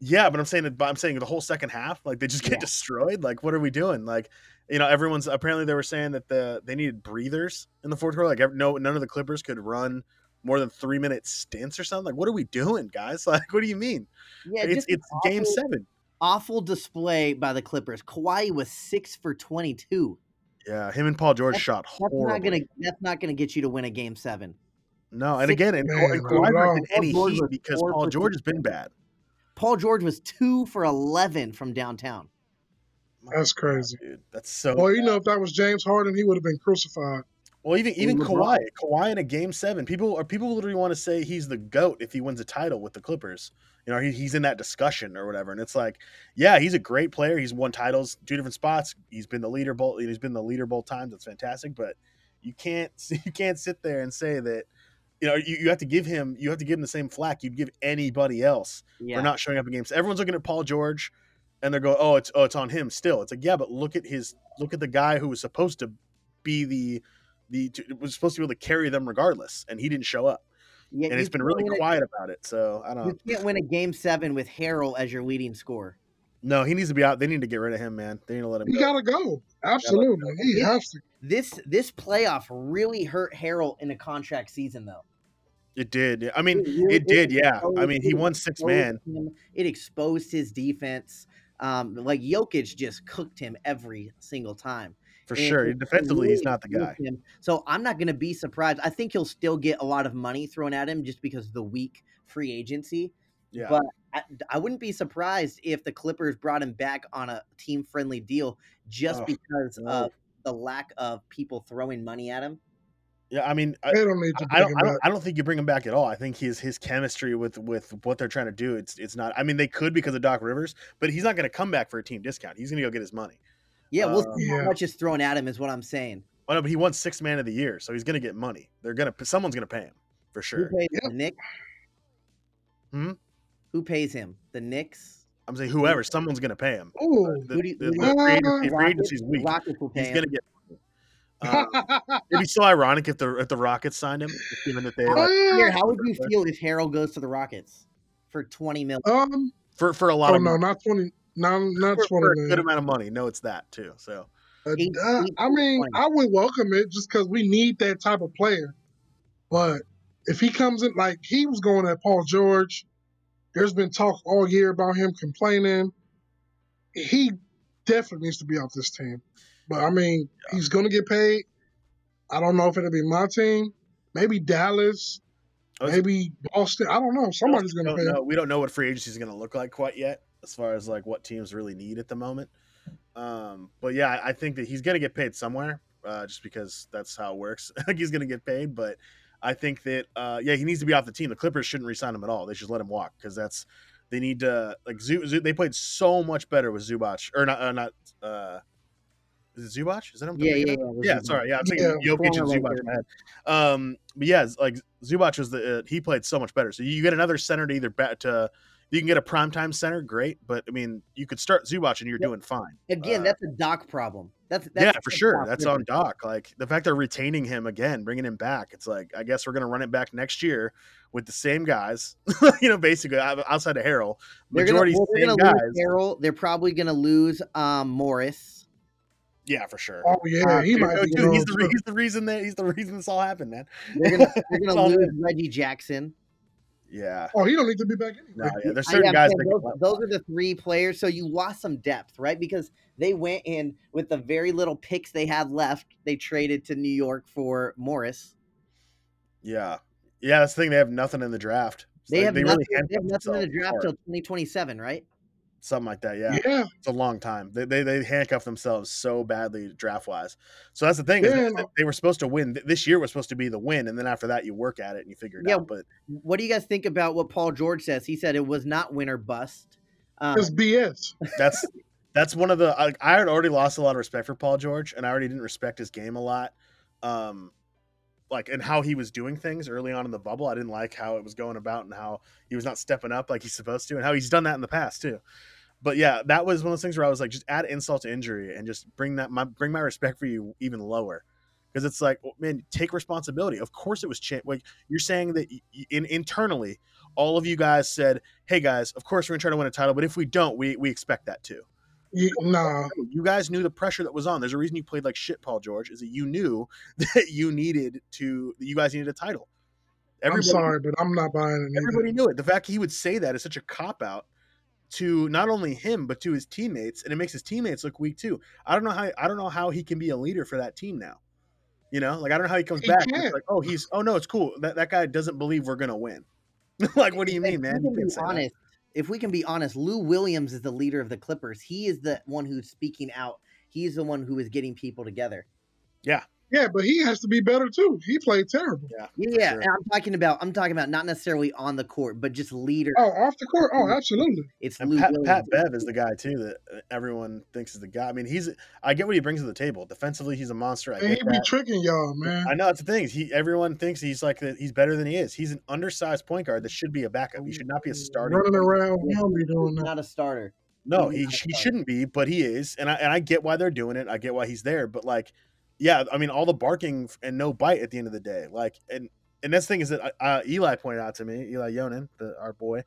Speaker 2: Yeah, but I'm saying that. I'm saying the whole second half, like they just get
Speaker 3: Yeah.
Speaker 2: destroyed. Like, what are we doing? Like, you know, everyone's apparently they were saying that the they needed breathers in the fourth quarter. Like, no, none of the Clippers could run more than three minute stints or something. Like, what are we doing, guys? Like, what do you mean?
Speaker 3: Yeah,
Speaker 2: it's it's
Speaker 3: an
Speaker 2: game seven.
Speaker 3: Awful display by the Clippers. Kawhi was six for twenty-two.
Speaker 2: Yeah, him and Paul George
Speaker 3: That's-
Speaker 2: shot
Speaker 3: That's
Speaker 2: horribly.
Speaker 3: not gonna. That's not gonna get you to win a game seven.
Speaker 2: No, and again, and,
Speaker 1: Man,
Speaker 2: and
Speaker 1: not
Speaker 2: Kawhi
Speaker 1: at all.
Speaker 2: didn't get any
Speaker 3: Paul
Speaker 2: heat because Paul George has been bad.
Speaker 3: Paul George was two for eleven from downtown.
Speaker 1: That's crazy.
Speaker 2: dude. That's so.
Speaker 1: Well, you know, if that was James Harden, he would have been crucified.
Speaker 2: Well, even even
Speaker 3: LeBron.
Speaker 2: Kawhi, Kawhi in a game seven, people are people literally want to say he's the goat if he wins a title with the Clippers. You know, he, he's in that discussion or whatever, and it's like, yeah, he's a great player. He's won titles, two different spots. He's been the leader both. He's been the leader both times. That's fantastic, but you can't you can't sit there and say that. You know, you, you have to give him you have to give him the same flack you'd give anybody else
Speaker 3: Yeah,
Speaker 2: for not showing up in games. Everyone's looking at Paul George, and they're going, "Oh, it's oh, it's on him." Still, it's like, yeah, but look at his look at the guy who was supposed to be the the to, was supposed to be able to carry them regardless, and he didn't show up,
Speaker 3: yeah.
Speaker 2: and it's been really
Speaker 3: win a-
Speaker 2: quiet about it. So I don't.
Speaker 3: You can't win a game seven with Harrell as your leading scorer.
Speaker 2: No, he needs to be out. They need to get rid of him, man. They need to let him
Speaker 1: He
Speaker 2: go.
Speaker 1: got to go. Absolutely. He
Speaker 3: Yeah.
Speaker 1: has to.
Speaker 3: This this playoff really hurt Harrell in a contract season though.
Speaker 2: It did. I mean,
Speaker 3: really-
Speaker 2: it did. Yeah. I mean, he won six man
Speaker 3: him. It exposed his defense. Um, like Jokic just cooked him every single time.
Speaker 2: for
Speaker 3: And
Speaker 2: sure.
Speaker 3: it- it
Speaker 2: Defensively, he's not the guy.
Speaker 3: him. So I'm not going to be surprised. I think he'll still get a lot of money thrown at him just because of the weak free agency.
Speaker 2: Yeah.
Speaker 3: But I, I wouldn't be surprised if the Clippers brought him back on a team friendly deal just
Speaker 2: Oh,
Speaker 3: because
Speaker 2: no.
Speaker 3: of the lack of people throwing money at him.
Speaker 2: yeah. I mean, I,
Speaker 1: don't need to
Speaker 2: I don't, I don't. I don't think you bring him back at all. I think his his chemistry with with what they're trying to do. It's it's not. I mean, they could because of Doc Rivers, but he's not going to come back for a team discount. He's going to go get his money.
Speaker 3: Yeah, we'll
Speaker 2: Uh,
Speaker 3: see how
Speaker 1: Yeah.
Speaker 3: much is thrown at him, is what I'm saying.
Speaker 2: Oh, no, but he won six man of the year, so he's going to get money. They're going to someone's going to pay him for sure.
Speaker 3: Who pays
Speaker 1: Yep.
Speaker 3: the Knicks?
Speaker 2: Hmm?
Speaker 3: Who pays him? The Knicks?
Speaker 2: I'm saying whoever, someone's going to pay him.
Speaker 1: Ooh.
Speaker 2: The,
Speaker 3: Who you-
Speaker 2: the, the free free agency's weak.
Speaker 3: Rockets will pay
Speaker 2: He's going to get. Um, it'd be so ironic if the if the Rockets signed him, just given that they like,
Speaker 3: Here, how would you feel if Harrell goes to the Rockets for 20 million?
Speaker 1: um.
Speaker 2: for for a lot
Speaker 1: Oh
Speaker 2: of
Speaker 1: no,
Speaker 2: money,
Speaker 1: not twenty. No, not
Speaker 2: for, for a good amount of money. No, it's that too. So
Speaker 1: Uh,
Speaker 3: Eight-
Speaker 1: uh,
Speaker 3: eight
Speaker 1: I mean,
Speaker 3: 20.
Speaker 1: I would welcome it just because we need that type of player. But if he comes in like he was going at Paul George, there's been talk all year about him complaining. He definitely needs to be off this team. But I mean, he's going to get paid. I don't know if it'll be my team. Maybe Dallas. Maybe Boston. I don't know. Somebody's going to pay.
Speaker 2: know,
Speaker 1: him.
Speaker 2: we don't know what free agency is going to look like quite yet, as far as like what teams really need at the moment. Um, but yeah, I- I think that he's going to get paid somewhere, uh, just because that's how it works. like he's going to get paid, but I think that uh, yeah, he needs to be off the team. The Clippers shouldn't resign him at all. They should let him walk because that's they need to like Zu, Zu, They played so much better with Zubac or not uh, not. Uh, is it Zubac? Is that him?
Speaker 3: Yeah, yeah, yeah.
Speaker 2: Yeah, sorry. Yeah, I'm
Speaker 1: Yeah.
Speaker 2: Jokic and Zubac
Speaker 3: Laker.
Speaker 2: in my head. Um, but yeah, like Zubac was the uh, he played so much better. So you get another center to either bet to you can get a primetime center, great. But I mean, you could start Zubac and you're
Speaker 3: Yep.
Speaker 2: doing fine.
Speaker 3: Again,
Speaker 2: Uh,
Speaker 3: that's a Doc problem. That's, that's
Speaker 2: yeah, for sure.
Speaker 3: Doc
Speaker 2: That's on Doc. Like the fact they're retaining him again, bringing him back. It's like I guess we're gonna run it back next year with the same guys. you know, basically outside of Harrell,
Speaker 3: They're gonna,
Speaker 2: majority
Speaker 3: well, they're
Speaker 2: same
Speaker 3: gonna
Speaker 2: guys.
Speaker 3: lose Harrell. They're probably gonna lose um, Morris.
Speaker 2: Yeah, for sure.
Speaker 1: Oh yeah,
Speaker 2: Uh,
Speaker 1: he
Speaker 2: dude,
Speaker 1: might
Speaker 2: no,
Speaker 1: be.
Speaker 2: dude, he's, the, he's the reason that he's the reason this all happened, man.
Speaker 3: They're gonna they're gonna lose. Reggie Jackson.
Speaker 2: Yeah.
Speaker 1: Oh, he don't need to be back anyway.
Speaker 2: No, yeah. There's certain
Speaker 3: I'm
Speaker 2: guys that
Speaker 3: those, those are the three players. So you lost some depth, right? Because they went in with the very little picks they had left. They traded to New York for Morris.
Speaker 2: Yeah, yeah. That's the thing. They have nothing in the draft. It's
Speaker 3: They
Speaker 2: like
Speaker 3: have
Speaker 2: they
Speaker 3: nothing,
Speaker 2: really
Speaker 3: they have nothing in the draft
Speaker 2: hard.
Speaker 3: till 2027, right?
Speaker 2: Something like that. Yeah.
Speaker 1: Yeah,
Speaker 2: it's a long time. They they, they handcuff themselves so badly draft wise. So that's the thing.
Speaker 1: Yeah, no.
Speaker 2: they were supposed to win. This year was supposed to be the win, and then after that, you work at it and you figure it
Speaker 3: Yeah.
Speaker 2: out. But
Speaker 3: What do you guys think about what Paul George says? He said it was not win or bust. Um,
Speaker 1: it's BS.
Speaker 2: that's that's one of the. I, I had already lost a lot of respect for Paul George, and I already didn't respect his game a lot. Um, like and how he was doing things early on in the bubble. I didn't like how it was going about and how he was not stepping up like he's supposed to, and how he's done that in the past too. But yeah, that was one of those things where I was like, just add insult to injury and just bring that my bring my respect for you even lower. Because it's like, well, man, take responsibility. Of course, it was cha- like you're saying that in internally, all of you guys said, "Hey guys, of course we're gonna try to win a title, but if we don't, we we expect that too."
Speaker 1: You, nah,
Speaker 2: You guys knew the pressure that was on. There's a reason you played like shit, Paul George, is that you knew that you needed to, you guys needed a title.
Speaker 1: I'm sorry, but I'm not buying it. Either.
Speaker 2: Everybody knew it. The fact he would say that is such a cop out to not only him but to his teammates, and it makes his teammates look weak too. I don't know how I don't know how he can be a leader for that team now. You know, like I don't know how he comes
Speaker 1: He
Speaker 2: back. Like, oh, he's oh no, it's cool. That that guy doesn't believe we're gonna win. like, what do you
Speaker 3: if
Speaker 2: mean, man?
Speaker 3: can
Speaker 2: You
Speaker 3: be
Speaker 2: can't say that.
Speaker 3: honest, if we can be honest, Lou Williams is the leader of the Clippers. He is the one who's speaking out. He's the one who is getting people together.
Speaker 1: Yeah, but he has to be better too. He played terrible.
Speaker 2: Yeah,
Speaker 3: Yeah,
Speaker 2: sure.
Speaker 3: I'm talking about. I'm talking about not necessarily on the court, but just leader.
Speaker 1: Oh, off the court. Oh, absolutely.
Speaker 3: It's
Speaker 2: And
Speaker 3: Lou
Speaker 2: Pat,
Speaker 3: Williams.
Speaker 2: Pat Bev is the guy too that everyone thinks is the guy. I mean, he's I get what he brings to the table. Defensively, he's a monster. I
Speaker 1: And he be
Speaker 2: that.
Speaker 1: tricking y'all, man.
Speaker 2: I know it's the thing. He everyone thinks he's like that. He's better than he is. He's an undersized point guard that should be a backup. He should not be a starting.
Speaker 1: Running around, he
Speaker 3: Yeah,
Speaker 1: don't doing that.
Speaker 3: not a starter.
Speaker 2: No, he, he shouldn't be, but he is, and I and I get why they're doing it. I get why he's there, but like, yeah, I mean, all the barking and no bite at the end of the day, like, and and this thing is that uh, Eli pointed out to me, Eli Yonan, the, our boy,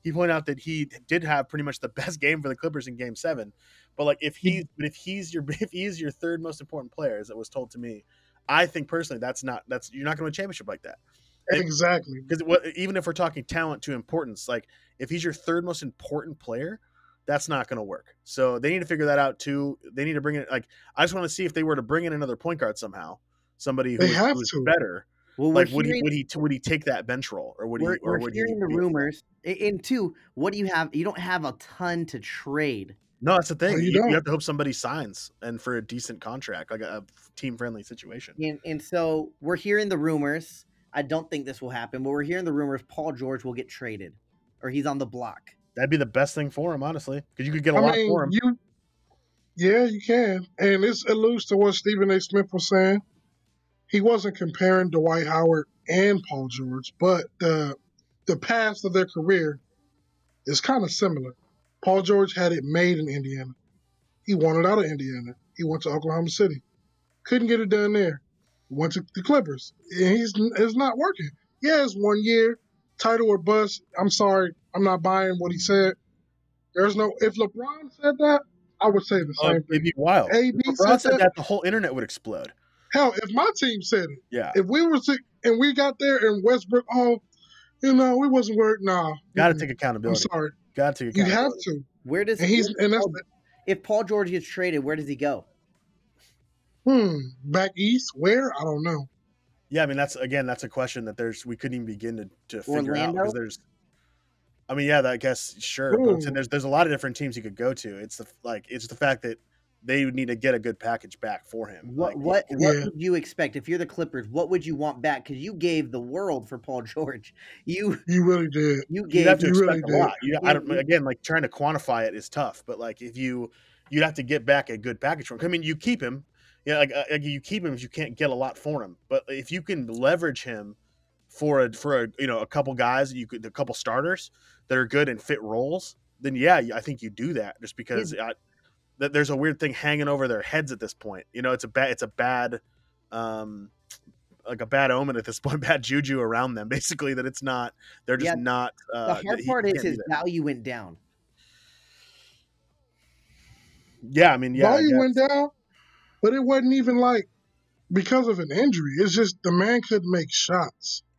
Speaker 2: he pointed out that he did have pretty much the best game for the Clippers in Game Seven, but like if he but if he's your if he's your third most important player, as it was told to me, I think personally that's not that's you're not going to win a championship like that.
Speaker 1: Exactly.
Speaker 2: Because even if we're talking talent to importance, like if he's your third most important player, that's not going to work. So they need to figure that out too. They need to bring in like I just want to see if they were to bring in another point guard somehow, somebody who
Speaker 1: They
Speaker 2: was,
Speaker 1: have
Speaker 2: who's
Speaker 1: to.
Speaker 2: better.
Speaker 3: Well,
Speaker 2: Like
Speaker 3: we're
Speaker 2: would he would he would he take that bench role or would he
Speaker 3: we're,
Speaker 2: or
Speaker 3: we're
Speaker 2: would
Speaker 3: hearing
Speaker 2: he
Speaker 3: the rumors. And two, what do you have? You don't have a ton to trade.
Speaker 2: No, that's the thing.
Speaker 1: you
Speaker 2: you, you have to hope somebody signs and for a decent contract, like a, team friendly situation.
Speaker 3: And and so we're hearing the rumors. I don't think this will happen, but we're hearing the rumors Paul George will get traded, or he's on the block.
Speaker 2: That'd be the best thing for him, honestly, because you could get a
Speaker 1: I
Speaker 2: lot
Speaker 1: mean,
Speaker 2: for him.
Speaker 1: you. Yeah, you can, and this alludes to what Stephen A. Smith was saying. He wasn't comparing Dwight Howard and Paul George, but the the paths of their career is kind of similar. Paul George had it made in Indiana. He wanted out of Indiana. He went to Oklahoma City. Couldn't get it done there. Went to the Clippers. And he's it's not working. Yeah, it's one year, title or bust. I'm sorry, I'm not buying what he said. There's no if LeBron said that, I would say the
Speaker 2: Oh,
Speaker 1: same
Speaker 2: it'd
Speaker 1: thing.
Speaker 2: be wild.
Speaker 1: AB
Speaker 2: If
Speaker 1: said
Speaker 2: LeBron said
Speaker 1: that.
Speaker 2: that, the whole internet would explode.
Speaker 1: Hell, if my team said it,
Speaker 2: Yeah,
Speaker 1: if we were to, and we got there and Westbrook, oh, you know, we wasn't worried. Nah,
Speaker 2: got to take
Speaker 1: I'm
Speaker 2: accountability.
Speaker 1: sorry.
Speaker 2: Got to take
Speaker 1: You have to,
Speaker 3: Where does
Speaker 1: and he's
Speaker 3: where
Speaker 1: and that's
Speaker 3: Paul- if Paul George gets traded? Where does he go?
Speaker 1: hmm back east. Where I don't know.
Speaker 2: Yeah, I mean that's again that's a question that there's we couldn't even begin to, to figure out because there's. I mean, yeah, that- I guess sure. But I'm saying
Speaker 1: Ooh.
Speaker 2: there's there's a lot of different teams he could go to. It's the like it's the fact that they would need to get a good package back for him.
Speaker 3: What
Speaker 2: Like,
Speaker 3: what what would you expect if you're the Clippers? What would you want back? Because you gave the world for Paul George. You
Speaker 1: You really did.
Speaker 3: you
Speaker 2: You'd
Speaker 3: gave
Speaker 2: have to
Speaker 1: you
Speaker 2: expect
Speaker 1: really
Speaker 2: a
Speaker 1: did.
Speaker 2: lot. You, I
Speaker 3: Yeah,
Speaker 2: don't, again, like trying to quantify it is tough. But like if you you'd have to get back a good package from him. I mean, you keep him. Yeah, like, uh, like you keep him if you can't get a lot for him. But if you can leverage him for a for a you know a couple guys you could a couple starters that are good and fit roles, then yeah, I think you do that just because I, that there's a weird thing hanging over their heads at this point. You know, it's a bad it's a bad um like a bad omen at this point, bad juju around them. Basically, that it's not they're just
Speaker 3: Yeah,
Speaker 2: not.
Speaker 3: the
Speaker 2: Uh,
Speaker 3: hard
Speaker 2: he
Speaker 3: part is his value went down.
Speaker 2: Yeah, I mean, yeah, I
Speaker 1: Volume
Speaker 2: guess.
Speaker 1: went down, but it wasn't even like because of an injury. It's just the man couldn't make shots,
Speaker 2: But-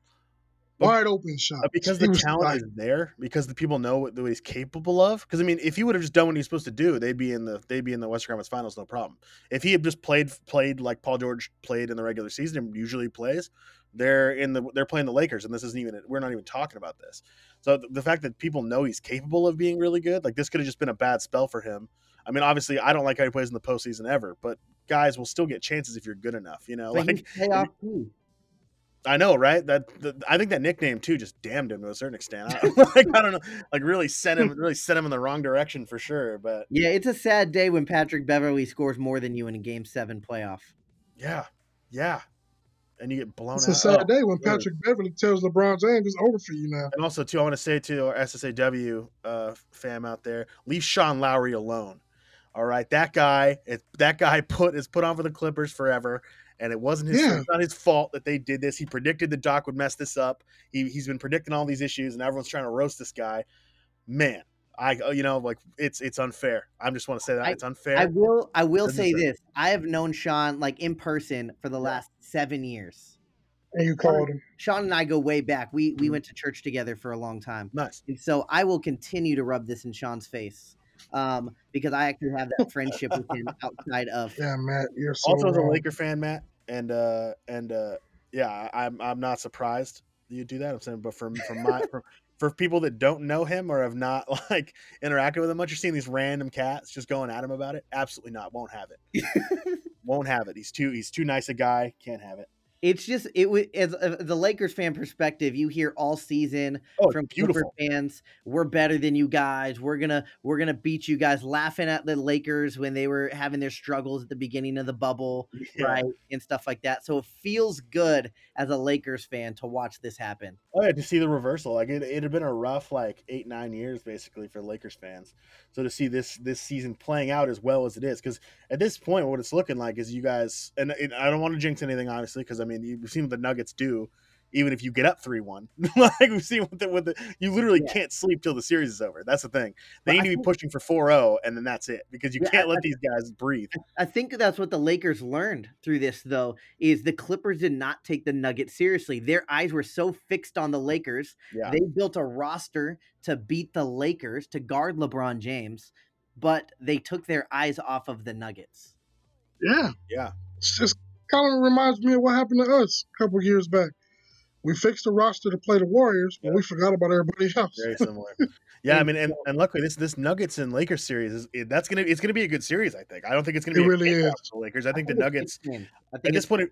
Speaker 1: wide open shot
Speaker 2: uh, because
Speaker 1: He
Speaker 2: the talent
Speaker 1: like,
Speaker 2: is there, because the people know what, what he's capable of. Because I mean, if he would have just done what he's supposed to do, they'd be in the they'd be in the Western Conference Finals, no problem. If he had just played played like Paul George played in the regular season and usually plays, they're in the they're playing the Lakers, and this isn't even we're not even talking about this. So the, the fact that people know he's capable of being really good, like this could have just been a bad spell for him. I mean, obviously, I don't like how he plays in the postseason ever, but guys will still get chances if you're good enough. You know,
Speaker 3: But
Speaker 2: like
Speaker 3: he's playoff too.
Speaker 2: I know, right? That the, I think that nickname too just damned him to a certain extent. I, like I don't know, like really sent him, really sent him in the wrong direction for sure. But
Speaker 3: Yeah, it's a sad day when Patrick Beverley scores more than you in a Game Seven playoff.
Speaker 2: yeah, yeah, and you get blown
Speaker 1: it's a sad
Speaker 2: Oh,
Speaker 1: day when
Speaker 2: yeah.
Speaker 1: Patrick Beverley tells LeBron James it's over for you now.
Speaker 2: And also too, I want to say to our SSAW uh, fam out there, leave Sean Lowry alone. All right, that guy, it, that guy put is put on for the Clippers forever, and it wasn't his,
Speaker 1: Yeah.
Speaker 2: not his fault that they did this. He predicted the Doc would mess this up. He he's been predicting all these issues, and everyone's trying to roast this guy. Man, I uh, you know like it's it's unfair. I just want to say that
Speaker 3: I-
Speaker 2: it's unfair.
Speaker 3: I will I will say
Speaker 2: deserve
Speaker 3: this. I have known Sean like in person for the
Speaker 2: Yeah.
Speaker 3: last seven years.
Speaker 1: And you called him.
Speaker 3: Sean and I go way back. We we
Speaker 2: Mhm.
Speaker 3: went to church together for a long time.
Speaker 2: nice.
Speaker 3: And so I will continue to rub this in Sean's face. Um, because I actually have that friendship with him outside of
Speaker 1: Yeah, Matt, you're so
Speaker 2: also as a. Laker fan, Matt, and uh and uh yeah, I'm I'm not surprised you do that. I'm saying, but from from my for, for people that don't know him or have not like interacted with him much, you're seeing these random cats just going at him about it. Absolutely not. Won't have it. Won't have it. He's too he's too nice a guy. Can't have it.
Speaker 3: It's just it was as uh, the Lakers fan perspective, you hear all season
Speaker 2: Oh,
Speaker 3: from Clipper fans, we're better than you guys. We're gonna we're gonna beat you guys, laughing at the Lakers when they were having their struggles at the beginning of the bubble,
Speaker 2: Yeah.
Speaker 3: right, and stuff like that. So it feels good as a Lakers fan to watch this happen.
Speaker 2: Oh yeah, to see the reversal. Like it, it had been a rough like eight nine years basically for Lakers fans. So to see this this season playing out as well as it is, because at this point, what it's looking like is you guys, and, and I don't want to jinx anything, obviously, because I mean you've seen what the Nuggets do. Even if you get up three one, like we've seen with the, with the you literally
Speaker 3: Yeah.
Speaker 2: can't sleep till the series is over. That's the thing.
Speaker 3: But
Speaker 2: They
Speaker 3: I
Speaker 2: need to be
Speaker 3: think-
Speaker 2: pushing for 4-0, and then that's it because you
Speaker 3: Yeah,
Speaker 2: can't
Speaker 3: I-
Speaker 2: let these guys breathe.
Speaker 3: I think that's what the Lakers learned through this, though, is the Clippers did not take the Nuggets seriously. Their eyes were so fixed on the Lakers.
Speaker 2: Yeah,
Speaker 3: They built a roster to beat the Lakers, to guard LeBron James, but they took their eyes off of the Nuggets.
Speaker 1: Yeah,
Speaker 2: yeah,
Speaker 1: it's just kind of reminds me of what happened to us a couple years back. We fixed the roster to play the Warriors, but
Speaker 2: Yeah.
Speaker 1: we forgot about everybody else.
Speaker 2: very similar. Yeah, I mean, and, and luckily this this Nuggets and Lakers series is it, that's gonna it's gonna be a good series. I think. I don't think it's gonna
Speaker 1: It
Speaker 2: be a
Speaker 1: really
Speaker 2: cakewalk
Speaker 1: is.
Speaker 2: for the Lakers. I think the
Speaker 3: it's a
Speaker 2: Nuggets
Speaker 3: big
Speaker 2: at this point.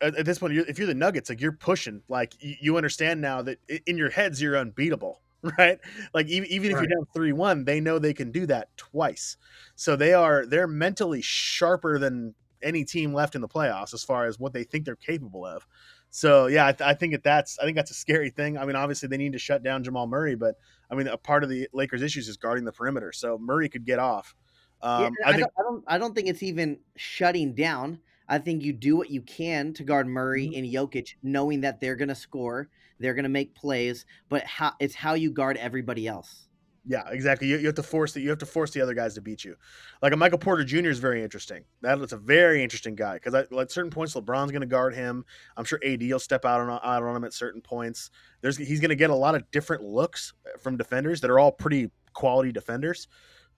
Speaker 2: At, at this point, if you're the Nuggets, like you're pushing, like you, you understand now that in your heads you're unbeatable, right? Like even, even if you're down three one, they know they can do that twice. So they are they're mentally sharper than any team left in the playoffs as far as what they think they're capable of. So yeah, I, th- I think that that's I think that's a scary thing. I mean, obviously they need to shut down Jamal Murray, but I mean, a part of the Lakers' issues is guarding the perimeter. So Murray could get off. Um,
Speaker 3: and
Speaker 2: I
Speaker 3: I,
Speaker 2: think
Speaker 3: don't, I don't. I don't think it's even shutting down. I think you do what you can to guard Murray
Speaker 2: Mhm.
Speaker 3: and Jokic, knowing that they're going to score, they're going to make plays, but how it's how you guard everybody else.
Speaker 2: Yeah, exactly. You, you have to force the you have to force the other guys to beat you. Like a Michael Porter Jr. is very interesting. That's a very interesting guy because at certain points LeBron's going to guard him. I'm sure AD will step out on out on him at certain points. There's he's going to get a lot of different looks from defenders that are all pretty quality defenders.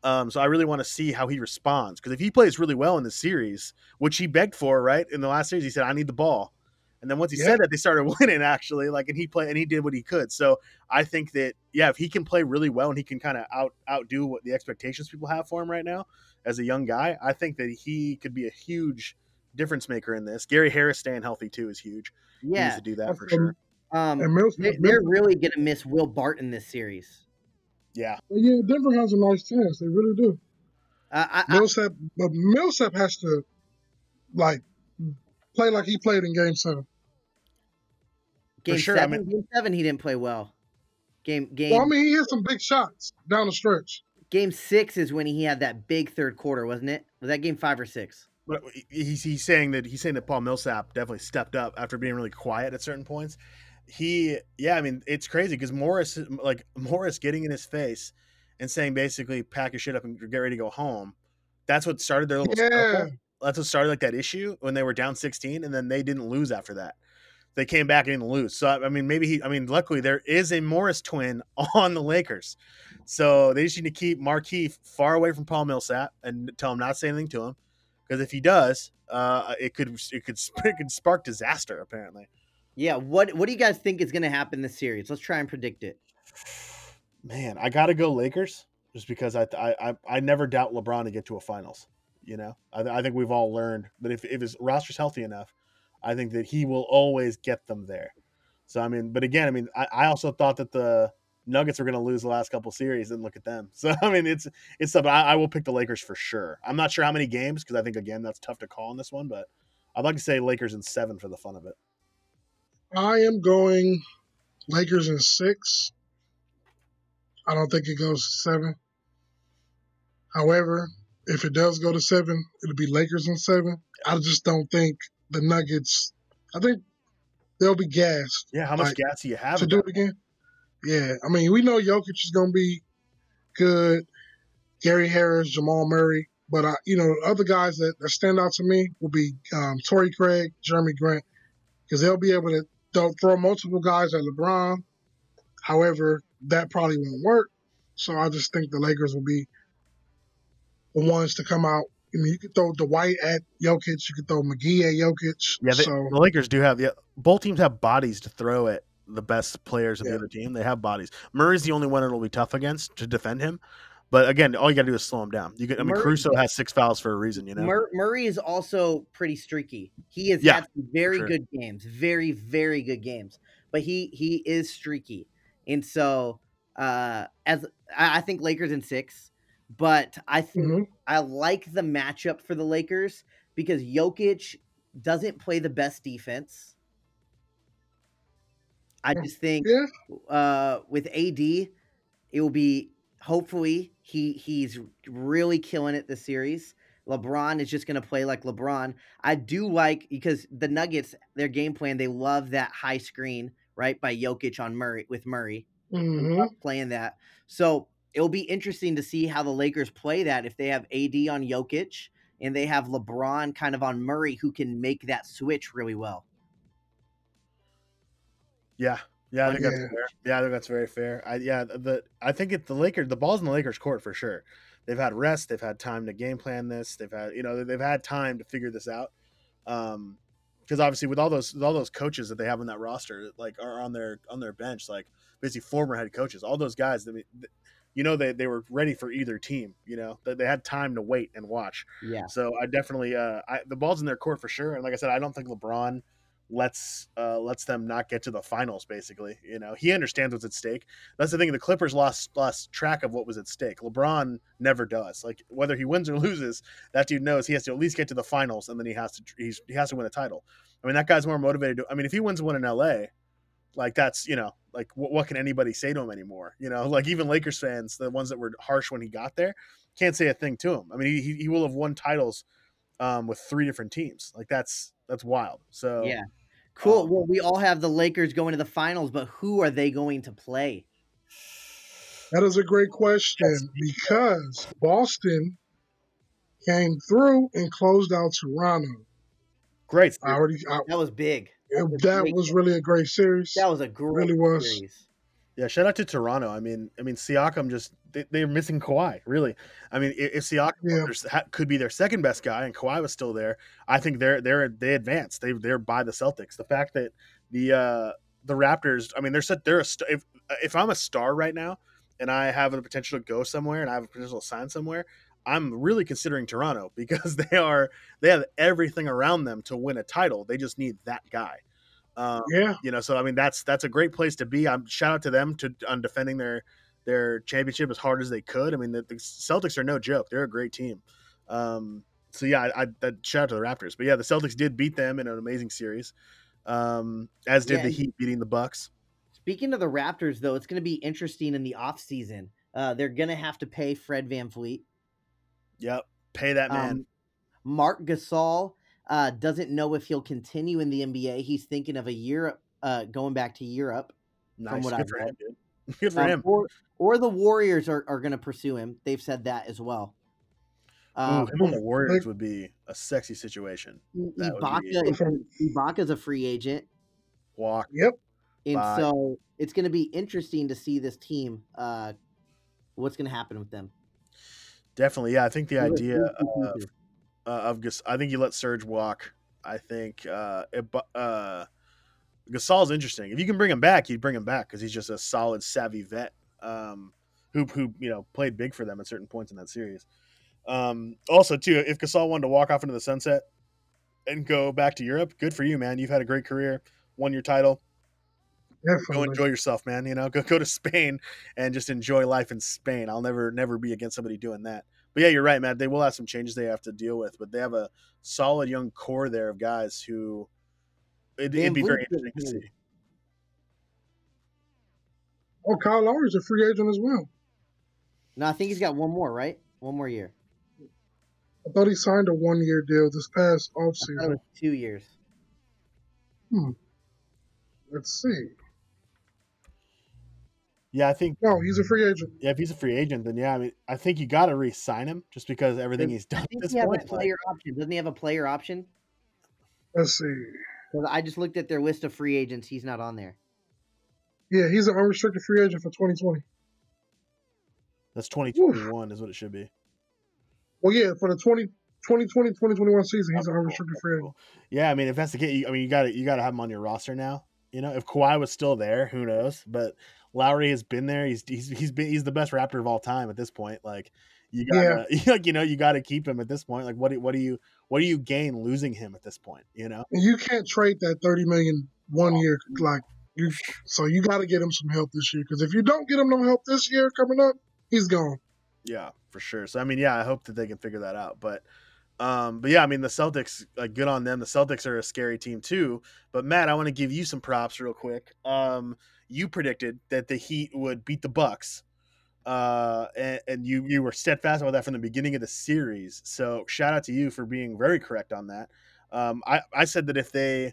Speaker 2: Um, so I really want to see how he responds because if he plays really well in the series, which he begged for, right in the last series, he said, "I need the ball." And then once he
Speaker 1: Yeah.
Speaker 2: said that, they started winning actually. Like, and he played and he did what he could. So I think that yeah, if he can play really well and he can kind of out outdo what the expectations people have for him right now as a young guy, I think that he could be a huge difference maker in this. Gary Harris staying healthy too is huge. He needs
Speaker 3: Yeah.
Speaker 2: to do that for
Speaker 1: Um,
Speaker 2: sure.
Speaker 3: Um,
Speaker 1: And Mills,
Speaker 3: they, they're really gonna miss Will Barton this series.
Speaker 2: Yeah,
Speaker 1: yeah, Denver has a nice chance. They really do.
Speaker 3: Uh, I, I,
Speaker 1: Millsap, but Millsap has to like play like he played in Game Seven.
Speaker 3: Game
Speaker 2: sure, I
Speaker 3: seven, game seven, he didn't play well. Game game
Speaker 1: Well, I mean, he hit some big shots down the stretch.
Speaker 3: game six is when he had that big third quarter, wasn't it? Was that game five or six?
Speaker 2: but he's he's saying that he's saying that Paul Millsap definitely stepped up after being really quiet at certain points. He, yeah, I mean, it's crazy because Morris, like Morris, getting in his face and saying basically pack your shit up and get ready to go home. That's what started their little
Speaker 1: Yeah.
Speaker 2: scuffle. That's what started like that issue when they were down 16, and then they didn't lose after that. They came back and didn't lose. So I mean, maybe he. I mean, luckily there is a Morris twin on the Lakers, so they just need to keep Markieff far away from Paul Millsap and tell him not to say anything to him, because if he does, uh, it could it could it could spark disaster. Apparently,
Speaker 3: Yeah. What What do you guys think is gonna happen this series? Let's try and predict it.
Speaker 2: man, I gotta go Lakers just because I I I, I never doubt LeBron to get to a finals. You know, I, I think we've all learned that if if his roster's healthy enough, I think that he will always get them there. So I mean, but again, I mean, I, I also thought that the Nuggets were going to lose the last couple series, and look at them. So I mean, it's it's tough. I, I will pick the Lakers for sure. I'm not sure how many games because I think again that's tough to call in this one, but I'd like to say Lakers in seven for the fun of it.
Speaker 1: I am going Lakers in six. I don't think it goes to seven. However, if it does go to seven, it'll be Lakers in seven. I just don't think the Nuggets. I think they'll be gassed
Speaker 2: Yeah, how much
Speaker 1: Like,
Speaker 2: gas do you have?
Speaker 1: to do it again. Yeah, I mean, we know Jokic is going to be good. Gary Harris, Jamal Murray, but I, you know, other guys that, that stand out to me will be um, Torrey Craig, Jerami Grant, because they'll be able to they'll throw multiple guys at LeBron. However, that probably won't work. So I just think the Lakers will be the ones to come out. I mean, you could throw Dwight at Jokic, you could throw McGee at Jokic.
Speaker 2: Yeah, they,
Speaker 1: so
Speaker 2: the Lakers do have yeah. Both teams have bodies to throw at the best players of
Speaker 1: Yeah.
Speaker 2: the other team. They have bodies. Murray's the only one it'll be tough against to defend him. But again, all you got to do is slow him down. You can, I mean,
Speaker 3: Murray-
Speaker 2: Caruso has six fouls for a reason. You know,
Speaker 3: Mur- Murray is also pretty streaky. He has
Speaker 2: Yeah,
Speaker 3: had some very
Speaker 2: sure.
Speaker 3: good games, very very good games, but he he is streaky, and so uh, as I, I think Lakers in six, but I think
Speaker 1: mhm.
Speaker 3: I like the matchup for the Lakers because Jokic doesn't play the best defense. I just think
Speaker 1: yeah,
Speaker 3: uh, with AD, it will be hopefully he he's really killing it this series. LeBron is just going to play like LeBron. I do like because the Nuggets, their game plan, they love that high screen right by Jokic on Murray with Murray
Speaker 1: hmm
Speaker 3: playing that. So it'll be interesting to see how the Lakers play that if they have AD on Jokic and they have LeBron kind of on Murray who can make that switch really well.
Speaker 2: yeah, yeah, I think that's
Speaker 1: Yeah.
Speaker 2: fair. Yeah, I think that's very fair. I yeah, the I think it the Lakers the ball's in the Lakers' court for sure. They've had rest. They've had time to game plan this. They've had you know they've had time to figure this out. Um, because obviously with all those with all those coaches that they have on that roster, like are on their on their bench, like basically former head coaches, all those guys. I mean, th- you know they they were ready for either team. You know that they had time to wait and watch.
Speaker 3: Yeah.
Speaker 2: So I definitely uh I, the ball's in their court for sure. And like I said, I don't think LeBron lets uh lets them not get to the finals basically. You know, he understands what's at stake. That's the thing. The Clippers lost lost track of what was at stake. LeBron never does. Like whether he wins or loses, that dude knows he has to at least get to the finals and then he has to he's, he has to win a title. I mean, that guy's more motivated. To, I mean, if he wins one in LA, like that's you know like what, what can anybody say to him anymore you know like even lakers fans the ones that were harsh when he got there can't say a thing to him i mean he, he will have won titles um, with three different teams like that's that's wild so
Speaker 3: Yeah. Cool.
Speaker 2: um,
Speaker 3: well, we all have the Lakers going to the finals, but who are they going to play?
Speaker 1: That is a great question because Boston came through and closed out Toronto.
Speaker 2: great
Speaker 1: I already, I,
Speaker 3: That was big.
Speaker 1: It-
Speaker 3: was
Speaker 1: that
Speaker 3: great.
Speaker 1: was really a great series.
Speaker 3: That was a great
Speaker 1: Really was.
Speaker 3: series.
Speaker 2: Yeah, shout out to Toronto. I mean, I mean Siakam just they, they're missing Kawhi. Really, I mean, if, if Siakam
Speaker 1: Yeah.
Speaker 2: could be their second best guy and Kawhi was still there, I think they're they're they advanced. They they're by the Celtics. The fact that the uh the Raptors, I mean, they're set. They're a st- if if I'm a star right now and I have the potential to go somewhere and I have a potential to sign somewhere, I'm really considering Toronto because they are they have everything around them to win a title. They just need that guy. Um,
Speaker 1: Yeah,
Speaker 2: you know so i mean that's that's a great place to be i'm shout out to them to on defending their their championship as hard as they could i mean the, the celtics are no joke they're a great team um so yeah I, I that shout out to the raptors but yeah the celtics did beat them in an amazing series um as did
Speaker 3: Yeah,
Speaker 2: the heat beating the bucks
Speaker 3: Speaking of the Raptors, though, it's going to be interesting in the offseason. Uh, they're going to have to pay Fred VanVleet.
Speaker 2: Yep pay that man
Speaker 3: Um, Marc Gasol uh, doesn't know if he'll continue in the NBA. He's thinking of a year uh, going back to Europe.
Speaker 2: nice
Speaker 3: what
Speaker 2: good
Speaker 3: I've
Speaker 2: for
Speaker 3: read.
Speaker 2: him good for
Speaker 3: Um,
Speaker 2: him
Speaker 3: or, or the Warriors are, are going to pursue him. They've said that as well. Um,
Speaker 2: him on the warriors would be a sexy situation that would
Speaker 3: Ibaka,
Speaker 2: be-
Speaker 3: Ibaka's a free agent.
Speaker 2: walk
Speaker 1: yep.
Speaker 3: And
Speaker 2: Bye.
Speaker 3: so it's going to be interesting to see this team, uh, what's going to happen with them.
Speaker 2: Definitely yeah i think the idea of uh, of Gas- I think you let Serge walk. I think uh, it, uh, Gasol's interesting. If you can bring him back, you'd bring him back because he's just a solid, savvy vet um, who who you know played big for them at certain points in that series. Um, also, too, if Gasol wanted to walk off into the sunset and go back to Europe, good for you, man. You've had a great career, won your title. Go enjoy yourself, man. You know, go go to Spain and just enjoy life in Spain. I'll never never be against somebody doing that. But yeah, you're right, Matt. They will have some changes they have to deal with, but they have a solid young core there of guys who it,
Speaker 3: Van
Speaker 2: it'd be very interesting to see.
Speaker 1: Oh, Kyle Lowry's a free agent as well.
Speaker 3: No, I think he's got one more, right? One more year.
Speaker 1: I thought he signed a one year deal this past
Speaker 3: I thought
Speaker 1: offseason.
Speaker 3: two years. Hmm.
Speaker 1: Let's see.
Speaker 2: Yeah, I think
Speaker 1: No, he's a free agent.
Speaker 2: yeah, if he's a free agent, then yeah, I mean, I think you got to re-sign him just because everything he's done
Speaker 3: I
Speaker 2: at
Speaker 3: think
Speaker 2: this
Speaker 3: he has a
Speaker 2: point. like-
Speaker 3: player option. Doesn't he have a player option?
Speaker 1: Let's see.
Speaker 3: I just looked at their list of free agents. He's not on there.
Speaker 1: Yeah, he's an unrestricted free agent for 2020.
Speaker 2: that's 2021 is what it should be.
Speaker 1: Well, yeah, for the 20, 2020 2021 season, he's
Speaker 2: Okay,
Speaker 1: an unrestricted
Speaker 2: cool,
Speaker 1: free
Speaker 2: cool.
Speaker 1: agent.
Speaker 2: Yeah, I mean, if that's the case, you- I mean, you got to you got to have him on your roster now. You know, if Kawhi was still there, who knows? But Lowry has been there. He's he's he's been he's the best Raptor of all time at this point. Like you got to like you know you got to keep him at this point. Like what do what do you what do you gain losing him at this point? You know?
Speaker 1: And you can't trade that 30 million one year. Like, you, so you got to get him some help this year. Because if you don't get him no help this year coming up, he's gone.
Speaker 2: Yeah, for sure. So I mean, yeah, I hope that they can figure that out. But um, but yeah, I mean the Celtics, like good on them. The Celtics are a scary team too. But Matt, I want to give you some props real quick. Um, you predicted that the Heat would beat the Bucks. Uh, and, and you you were steadfast about that from the beginning of the series. So shout out to you for being very correct on that. Um, I, I said that if they,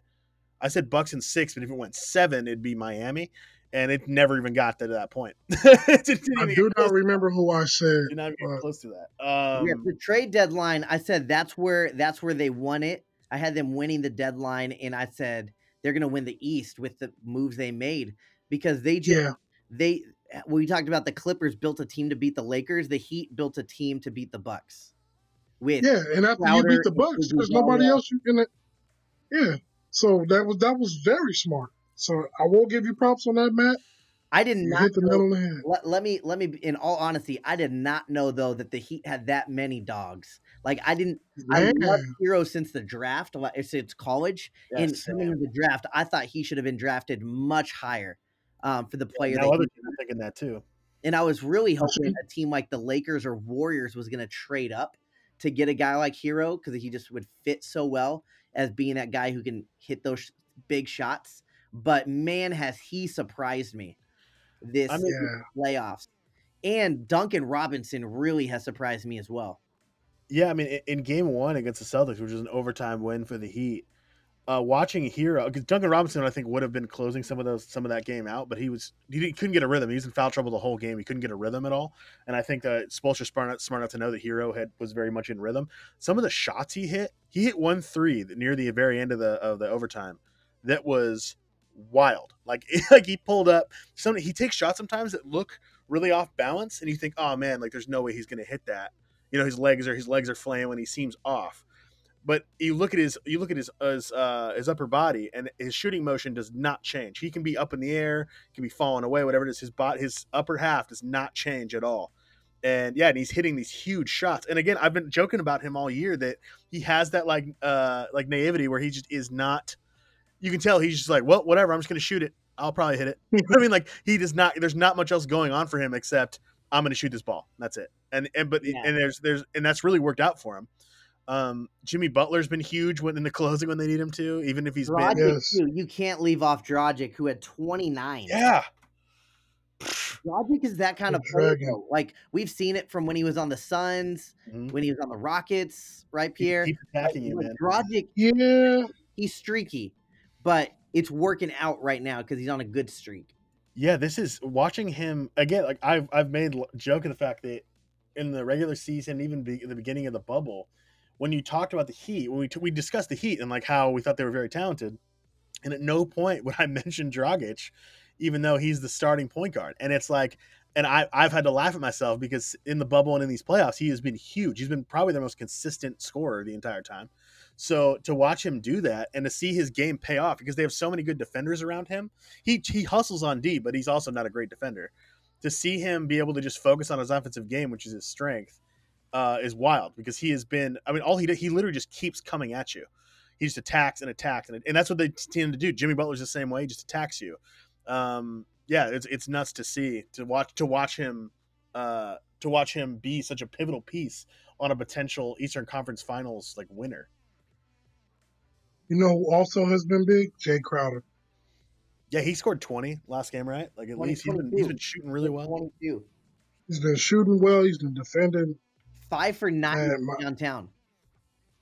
Speaker 2: I said Bucks in six, but if it went seven, it'd be Miami, and it never even got to that point. It
Speaker 1: I do not remember who I said.
Speaker 2: did not even
Speaker 1: but-
Speaker 2: close to that. Um,
Speaker 3: yeah, the trade deadline. I said that's where that's where they won it. I had them winning the deadline, and I said they're going to win the East with the moves they made because they just
Speaker 1: Yeah.
Speaker 3: they. We talked about the Clippers built a team to beat the Lakers. The Heat built a team to beat the Bucks. With
Speaker 1: Yeah, and after you beat the Bucks, there's
Speaker 3: Iguodala.
Speaker 1: nobody else you can. Uh, yeah, so that was that was very smart. So I will give you props on that, Matt.
Speaker 3: I did
Speaker 1: You
Speaker 3: not
Speaker 1: hit the
Speaker 3: know-
Speaker 1: nail on the head.
Speaker 3: let, let me let me in all honesty i did not know though that the heat had that many dogs like i didn't i
Speaker 1: Man,
Speaker 3: love Herro since the draft like, since college
Speaker 2: yeah,
Speaker 3: and coming into the draft i thought he should have been drafted much higher um, for the player
Speaker 2: now other
Speaker 3: he-
Speaker 2: teams are thinking that too.
Speaker 3: and i was really hoping a team like the lakers or warriors was going to trade up to get a guy like Herro because he just would fit so well as being that guy who can hit those sh- big shots but man has he surprised me this
Speaker 2: I mean,
Speaker 1: yeah,
Speaker 3: playoffs. And Duncan Robinson really has surprised me as well.
Speaker 2: Yeah, I mean, in, in game one against the Celtics, which was an overtime win for the Heat, uh, watching Herro because Duncan Robinson, I think, would have been closing some of those some of that game out, but he was he couldn't get a rhythm. He was in foul trouble the whole game. He couldn't get a rhythm at all. And I think that Spoelstra smart smart enough to know that Herro had was very much in rhythm. Some of the shots he hit, he hit one three near the very end of the of the overtime, that was wild. Like like he pulled up. Some he takes shots sometimes that look really off balance, and you think, oh man, like there's no way he's to hit that. You know, his legs are his legs are flailing. He seems off. But you look at his you look at his his, uh, his upper body, and his shooting motion does not change. He can be up in the air, can be falling away, whatever it is. His bot his upper half does not change at all. And yeah, and he's hitting these huge shots. And again, I've been joking about him all year that he has that like uh like naivety where he just is not you can tell he's just like, well, whatever, I'm just gonna shoot it. I'll probably hit it. I mean, like he does not. There's not much else going on for him except I'm going to shoot this ball. That's it. And and but yeah. and there's there's and that's really worked out for him. Um, Jimmy Butler's been huge when in the closing when they need him to, even if he's
Speaker 3: Dragic
Speaker 2: been.
Speaker 3: Yes. Too. You can't leave off Dragic, who had 29.
Speaker 2: Yeah.
Speaker 3: Dragic is that kind the of player. Like we've seen it from when he was on the Suns, mm-hmm. when he was on the Rockets, right, Pierre?
Speaker 2: He, attacking you, man.
Speaker 3: Dragic,
Speaker 1: yeah,
Speaker 3: he's streaky, but it's working out right now because he's on a good streak.
Speaker 2: Yeah, this is watching him again. Like I've I've made joke of the fact that in the regular season, even be, the beginning of the bubble, when you talked about the Heat, when we t- we discussed the Heat and like how we thought they were very talented, and at no point would I mention Dragic, even though he's the starting point guard. And it's like, and I I've had to laugh at myself because in the bubble and in these playoffs, he has been huge. He's been probably the most consistent scorer the entire time. So to watch him do that and to see his game pay off because they have so many good defenders around him, he he hustles on D, but he's also not a great defender. To see him be able to just focus on his offensive game, which is his strength, uh, is wild because he has been. I mean, all he did, he literally just keeps coming at you. He just attacks and attacks, and, and that's what they tend to do. Jimmy Butler's the same way; he just attacks you. Um, yeah, it's it's nuts to see to watch to watch him uh, to watch him be such a pivotal piece on a potential Eastern Conference Finals like winner.
Speaker 1: You know who also has been big? Jae Crowder.
Speaker 2: Yeah, he scored 20 last game, right? Like at least he's been, he's been shooting really well.
Speaker 3: 22.
Speaker 1: He's been shooting well. He's been defending.
Speaker 3: Five for nine downtown.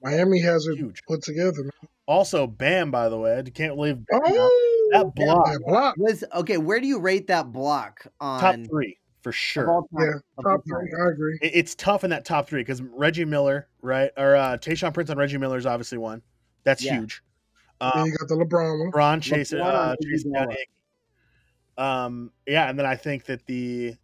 Speaker 1: Miami has it Huge. put together. Man.
Speaker 2: Also, Bam, by the way, I can't believe
Speaker 1: oh,
Speaker 2: that block.
Speaker 1: That block.
Speaker 3: Was okay. Where do you rate that block on
Speaker 2: top three for sure?
Speaker 1: Yeah, top three. I agree.
Speaker 2: It's tough in that top three because Reggie Miller, right, or uh, Tayshaun Prince on Reggie Miller is obviously one. That's yeah. huge.
Speaker 1: Um, you got the LeBron one.
Speaker 2: LeBron chasing, uh, chasing down Um, yeah, and then I think that the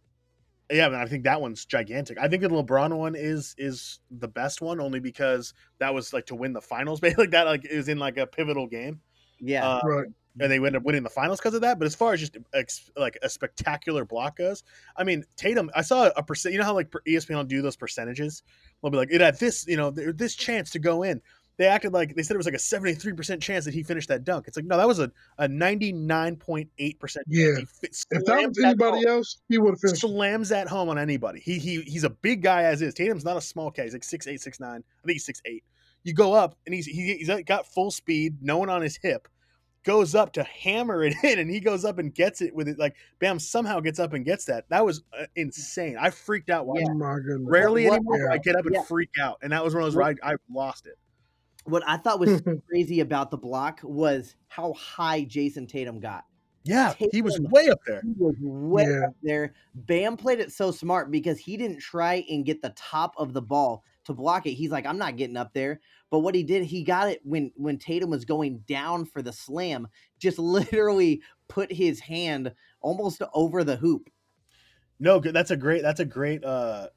Speaker 2: yeah, I think that one's gigantic. I think the LeBron one is is the best one only because that was like to win the finals, like that like is in like a pivotal game.
Speaker 3: Yeah, uh,
Speaker 1: right.
Speaker 2: And they end up winning the finals because of that. But as far as just like a spectacular block goes, I mean Tatum. I saw a percent. You know how like ESPN will do those percentages? They'll be like, it had this, you know, this chance to go in they acted like they said it was like a 73% chance that he finished that dunk. It's like, no, that was a, a 99.8%.
Speaker 1: Yeah. If that was anybody else, he would have finished.
Speaker 2: Slams that home on anybody. He, he He's a big guy as is. Tatum's not a small guy. He's like 6'8, 6'9. I think he's 6'8. You go up and he's, he, he's got full speed, no one on his hip, goes up to hammer it in and he goes up and gets it with it. Like, Bam somehow gets up and gets that. That was uh, insane. I freaked out watching.
Speaker 1: Oh my goodness.
Speaker 2: Rarely what, anymore yeah. I get up and yeah. freak out. And that was one of those where I, I lost it
Speaker 3: what I thought was crazy about the block was how high Jayson Tatum got.
Speaker 2: Yeah, Tatum, he was way up there.
Speaker 3: He was way yeah. up there. Bam played it so smart because he didn't try and get the top of the ball to block it. He's like, I'm not getting up there. But what he did, he got it when when Tatum was going down for the slam, just literally put his hand almost over the hoop.
Speaker 2: No, that's a great that's a great uh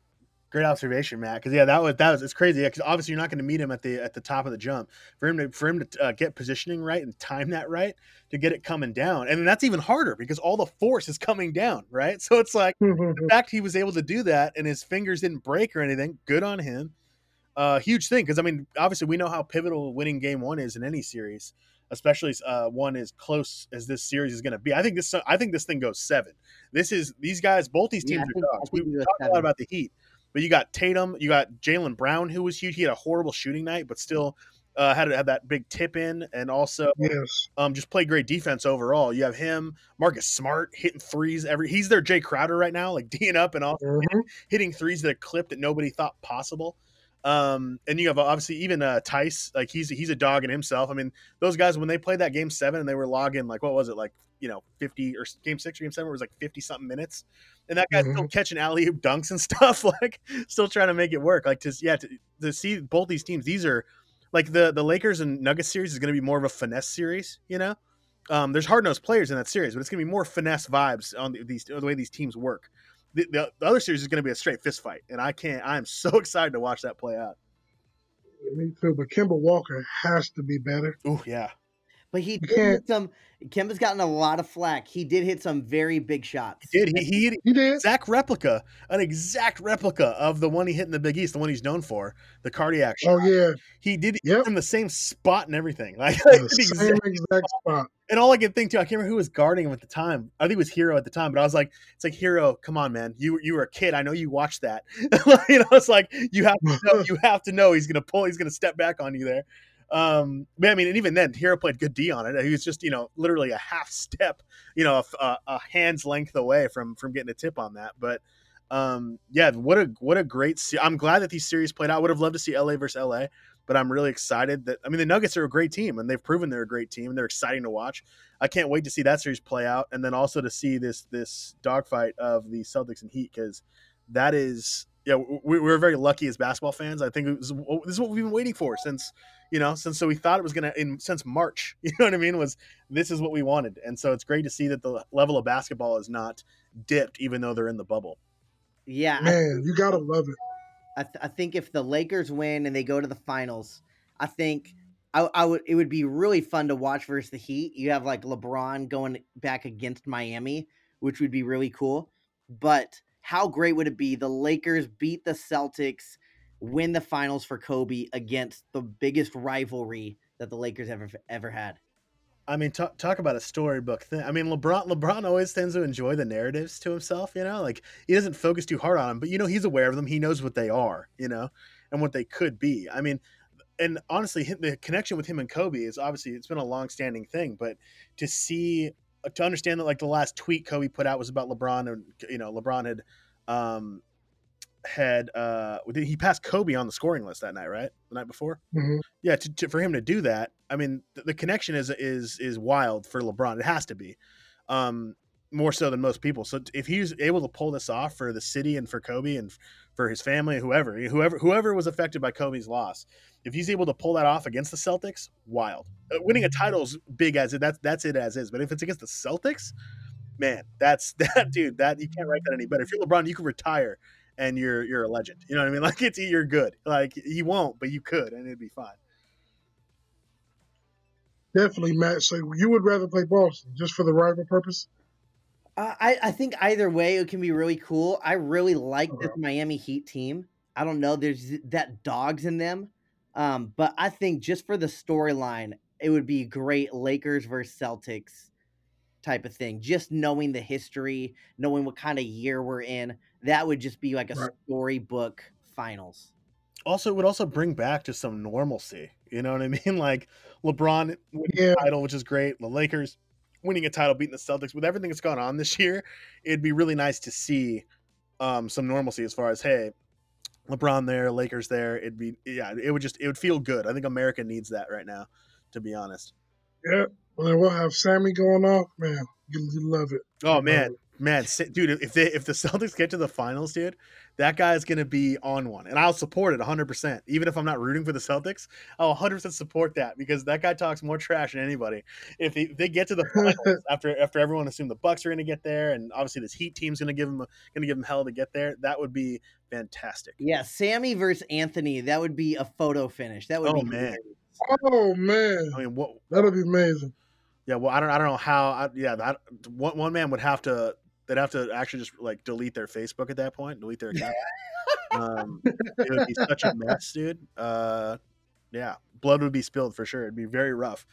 Speaker 2: Great observation, Matt. Because yeah, that was that was it's crazy. Because obviously you're not going to meet him at the at the top of the jump. For him to for him to uh, get positioning right and time that right to get it coming down, and that's even harder because all the force is coming down, right? So it's like the fact he was able to do that and his fingers didn't break or anything. Good on him. Uh, huge thing because I mean, obviously we know how pivotal winning game one is in any series, especially uh, one as close as this series is going to be. I think this I think this thing goes seven. This is these guys, both these teams yeah, are dogs. We talked a lot about the Heat but you got Tatum, you got Jaylen Brown, who was huge. He had a horrible shooting night, but still uh, had had that big tip in, and also
Speaker 1: yes.
Speaker 2: um, just played great defense overall. You have him, Marcus Smart hitting threes every. He's their Jae Crowder right now, like D'ing up and also mm-hmm. hitting, hitting threes that clip that nobody thought possible. Um, and you have obviously even uh, Theis, like he's he's a dog in himself. I mean, those guys when they played that game seven and they were logging like what was it like you know fifty or game six or game seven it was like fifty something minutes, and that guy's mm-hmm. still catching alley oop dunks and stuff, like still trying to make it work. Like to yeah to, to see both these teams, these are like the the Lakers and Nuggets series is going to be more of a finesse series, you know. Um, there's hard nosed players in that series, but it's going to be more finesse vibes on the, these the way these teams work. The, the, the other series is going to be a straight fist fight, and I can't. I am so excited to watch that play out.
Speaker 1: Me too, but Kemba Walker has to be better.
Speaker 2: Oh yeah,
Speaker 3: But he did
Speaker 1: can't-
Speaker 3: hit some. Kemba's gotten a lot of flack. He did hit some very big shots.
Speaker 2: he did. He, he hit
Speaker 1: He did.
Speaker 2: exact replica, an exact replica of the one he hit in the Big East, the one he's known for, the cardiac oh, shot.
Speaker 1: Oh yeah,
Speaker 2: He did
Speaker 1: Yep.
Speaker 2: in the same spot and everything. Like,
Speaker 1: the
Speaker 2: the
Speaker 1: same
Speaker 2: exact-
Speaker 1: exact spot.
Speaker 2: and all I could think too, I can't remember who was guarding him at the time. I think it was Herro at the time, but I was like, it's like Herro, come on, man. You you were a kid. I know you watched that. you know, it's like you have to know, you have to know he's gonna pull, he's gonna step back on you there. Um, I mean, and even then, Herro played good D on it. He was just, you know, literally a half step, you know, a, a, hand's length away from from getting a tip on that. But um, yeah, what a what a great. Se- I'm glad that these series played out. I would have loved to see LA versus LA, but I'm really excited that I mean the Nuggets are a great team and they've proven they're a great team and they're exciting to watch. I can't wait to see that series play out and then also to see this this dogfight of the Celtics and Heat because that is yeah we, we're very lucky as basketball fans. I think was, this is what we've been waiting for since you know since so we thought it was gonna in since March. You know what I mean? Was this is what we wanted and so it's great to see that the level of basketball is not dipped even though they're in the bubble.
Speaker 3: Yeah, I,
Speaker 1: Man, you gotta love it.
Speaker 3: I, th- I think if the Lakers win and they go to the finals, I think I, I would. It would be really fun to watch versus the Heat. You have like LeBron going back against Miami, which would be really cool. But how great would it be? The Lakers beat the Celtics, win the finals for Kobe against the biggest rivalry that the Lakers ever ever had.
Speaker 2: I mean, talk, talk about a storybook thing. I mean, LeBron LeBron always tends to enjoy the narratives to himself. You know, like he doesn't focus too hard on them, but you know he's aware of them. He knows what they are. You know, and what they could be. I mean, and honestly, the connection with him and Kobe is obviously it's been a long standing thing. But to see, to understand that, like the last tweet Kobe put out was about LeBron, and you know, LeBron had, um, had uh, he passed Kobe on the scoring list that night, right? The night before?
Speaker 1: Mhm.
Speaker 2: yeah to, to, for him to do that i mean the, the connection is is is wild for lebron. It has to be um more so than most people. So if he's able to pull this off for the city and for kobe and for his family whoever whoever whoever was affected by kobe's loss if he's able to pull that off against the celtics wild. Uh, winning a title's big as it that's that's it as is. But if it's against the celtics man that's that dude that you can't write that any better. If you're lebron you can retire and you're you're a legend you know what i mean like it's you're good like he won't but you could and it'd be fine
Speaker 1: Definitely, Matt. So you would rather play Boston just for the rival purpose?
Speaker 3: Uh, I, I think either way it can be really cool. I really like this Miami Heat team. I don't know, there's that dogs in them, um, but I think just for the storyline, it would be great Lakers versus Celtics type of thing. Just knowing the history, knowing what kind of year we're in, that would just be like a storybook finals.
Speaker 2: also it would also bring back just some normalcy. You know what I mean? Like LeBron winning
Speaker 1: Yeah.
Speaker 2: a title, which is great. The Lakers winning a title, beating the Celtics. With everything that's gone on this year, it'd be really nice to see um, some normalcy as far as hey, LeBron there, Lakers there. It'd be yeah, it would just it would feel good. I think America needs that right now, to be honest.
Speaker 1: Yeah. Well, then we'll have Sammy going off. Man, you, you love it.
Speaker 2: Oh
Speaker 1: You
Speaker 2: man,
Speaker 1: it.
Speaker 2: Man, dude, if they if the Celtics get to the finals, dude, that guy is gonna be on one, and I'll support it 100. percent Even if I'm not rooting for the Celtics, I'll 100 percent support that because that guy talks more trash than anybody. If they, if they get to the finals after after everyone assumed the Bucks are gonna get there, and obviously this Heat team's gonna give them gonna give them hell to get there, that would be fantastic.
Speaker 3: Yeah, Sammy versus Anthony, that would be a photo finish. That would
Speaker 2: Oh,
Speaker 3: be
Speaker 2: man.
Speaker 3: great.
Speaker 1: Oh man,
Speaker 2: I mean, what?
Speaker 1: that'll be amazing.
Speaker 2: Yeah, well, I don't I don't know how. I, yeah, that one one man would have to. They'd have to actually just like delete their Facebook at that point, delete their account. um, it would be such a mess, dude. Uh, yeah, blood would be spilled for sure. It'd be very rough.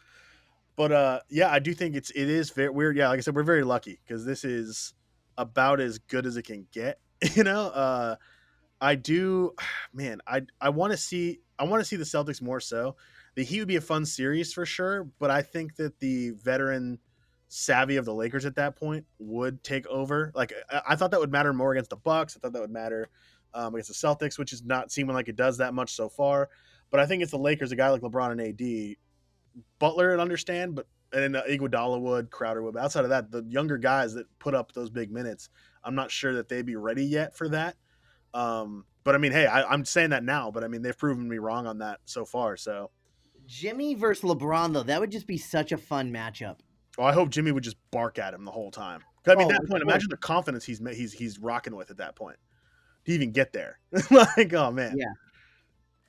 Speaker 2: But uh, yeah, I do think it's it is very weird. Yeah, like I said, we're very lucky because this is about as good as it can get. You know, uh, I do, man. I I want to see I want to see the Celtics more so. The Heat would be a fun series for sure, but I think that the veteran savvy of the Lakers at that point would take over. Like I, I thought that would matter more against the Bucks. I thought that would matter um, against the Celtics, which is not seeming like it does that much so far. But I think it's the Lakers, a guy like LeBron and AD, Butler would understand, but and uh, Iguodala would, Crowder would. But outside of that, the younger guys that put up those big minutes, I'm not sure that they'd be ready yet for that. Um, but I mean, hey, I, I'm saying that now, but I mean, they've proven me wrong on that so far. So
Speaker 3: Jimmy versus LeBron, though, that would just be such a fun matchup.
Speaker 2: Oh, I hope Jimmy would just bark at him the whole time. I mean,
Speaker 3: Oh,
Speaker 2: at that point, imagine the confidence he's he's he's rocking with at that point to even get there. like, oh man,
Speaker 3: Yeah.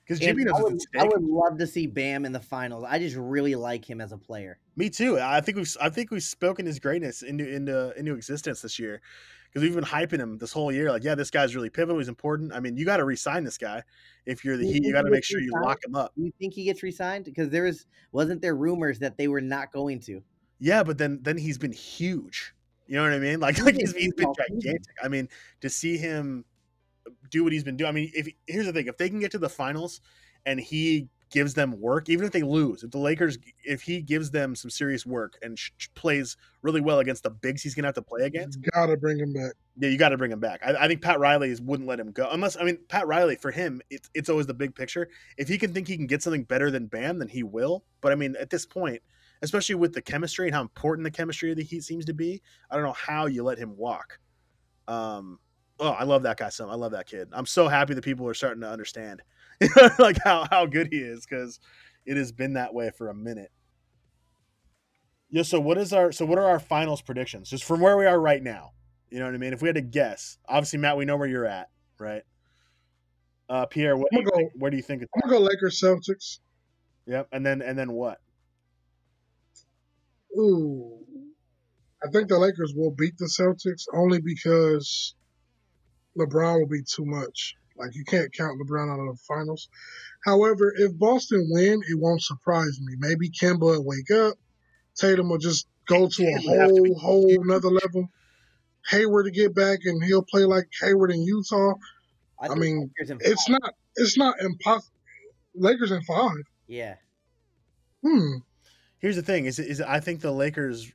Speaker 2: Because Jimmy knows
Speaker 3: I would, I would love to see Bam in the finals. I just really like him as a player.
Speaker 2: Me too. I think we've I think we've spoken his greatness into into into existence this year because we've been hyping him this whole year. Like, yeah, this guy's really pivotal. He's important. I mean, you got to re-sign this guy if you're the
Speaker 3: You
Speaker 2: Heat. You got to make sure you lock him up.
Speaker 3: Do you think he gets re-signed? Because there was wasn't there rumors that they were not going to.
Speaker 2: Yeah, but then then he's been huge. You know what I mean? Like,
Speaker 3: He's
Speaker 2: like
Speaker 3: been
Speaker 2: he's, he's been gigantic. I mean, to see him do what he's been doing. I mean, if here's the thing: if they can get to the finals and he gives them work, even if they lose, if the Lakers, if he gives them some serious work and sh- plays really well against the bigs he's gonna have to play against,
Speaker 1: Gotta bring him back.
Speaker 2: yeah, you got to bring him back. I, I think Pat Riley is- wouldn't let him go unless I mean Pat Riley for him, it's it's always the big picture. If he can think he can get something better than Bam, then he will. But I mean, at this point, especially with the chemistry and how important the chemistry of the Heat seems to be, I don't know how you let him walk. Um, oh, I love that guy. So I love that kid. I'm so happy that people are starting to understand, like how how good he is because it has been that way for a minute. Yeah. So what is our so what are our finals predictions just from where we are right now? You know what I mean? If we had to guess, obviously Matt, we know where you're at, right? Uh, Pierre, what do
Speaker 1: gonna
Speaker 2: think, where do you think? It's
Speaker 1: I'm gonna go Lakers Celtics.
Speaker 2: Yep. And then and then what?
Speaker 1: Ooh. I think the Lakers will beat the Celtics only because LeBron will be too much. Like you can't count LeBron out of the finals. However, if Boston win, it won't surprise me. Maybe Kemba will wake up. Tatum will just go to a
Speaker 2: Tatum would have to be
Speaker 1: whole whole another level. Hayward to get back and he'll play like Hayward in Utah. I
Speaker 3: think
Speaker 1: mean, It's not it's not impossible. Lakers in five.
Speaker 3: Yeah.
Speaker 1: Hmm.
Speaker 2: Here's the thing: is is I think the Lakers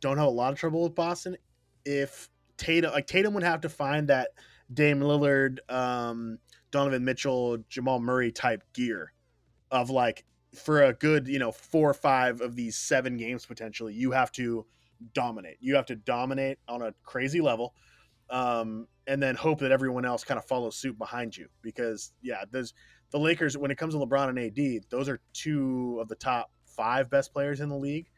Speaker 2: don't have a lot of trouble with Boston. If Tatum like Tatum would have to find that Dame Lillard, um, Donovan Mitchell, Jamal Murray type gear of like for a good you know four or five of these seven games potentially you have to dominate. You have to dominate on a crazy level um, and then hope that everyone else kind of follows suit behind you because yeah there's the Lakers when it comes to LeBron and AD those are two of the top five best players in the league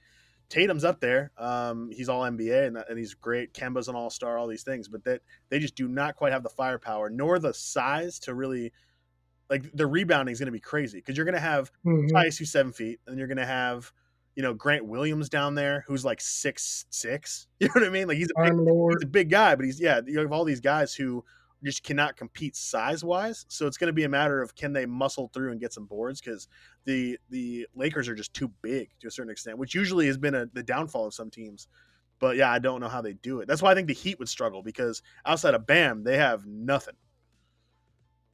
Speaker 2: Tatum's up there. Um, he's all NBA and, and he's great. Kemba's an all star, all these things, but that they just do not quite have the firepower nor the size to really like the rebounding is going to be crazy because you're going to have
Speaker 1: Mhm.
Speaker 2: Tyus who's seven feet, and you're going to have you know Grant Williams down there who's like six six. You know what I mean? Like he's a big, he's a big guy, but he's yeah. You have all these guys who just cannot compete size wise. So it's going to be a matter of can they muscle through and get some boards because the the Lakers are just too big to a certain extent, which usually has been a, the downfall of some teams. But yeah, I don't know how they do it. That's why I think the Heat would struggle because outside of Bam, they have nothing.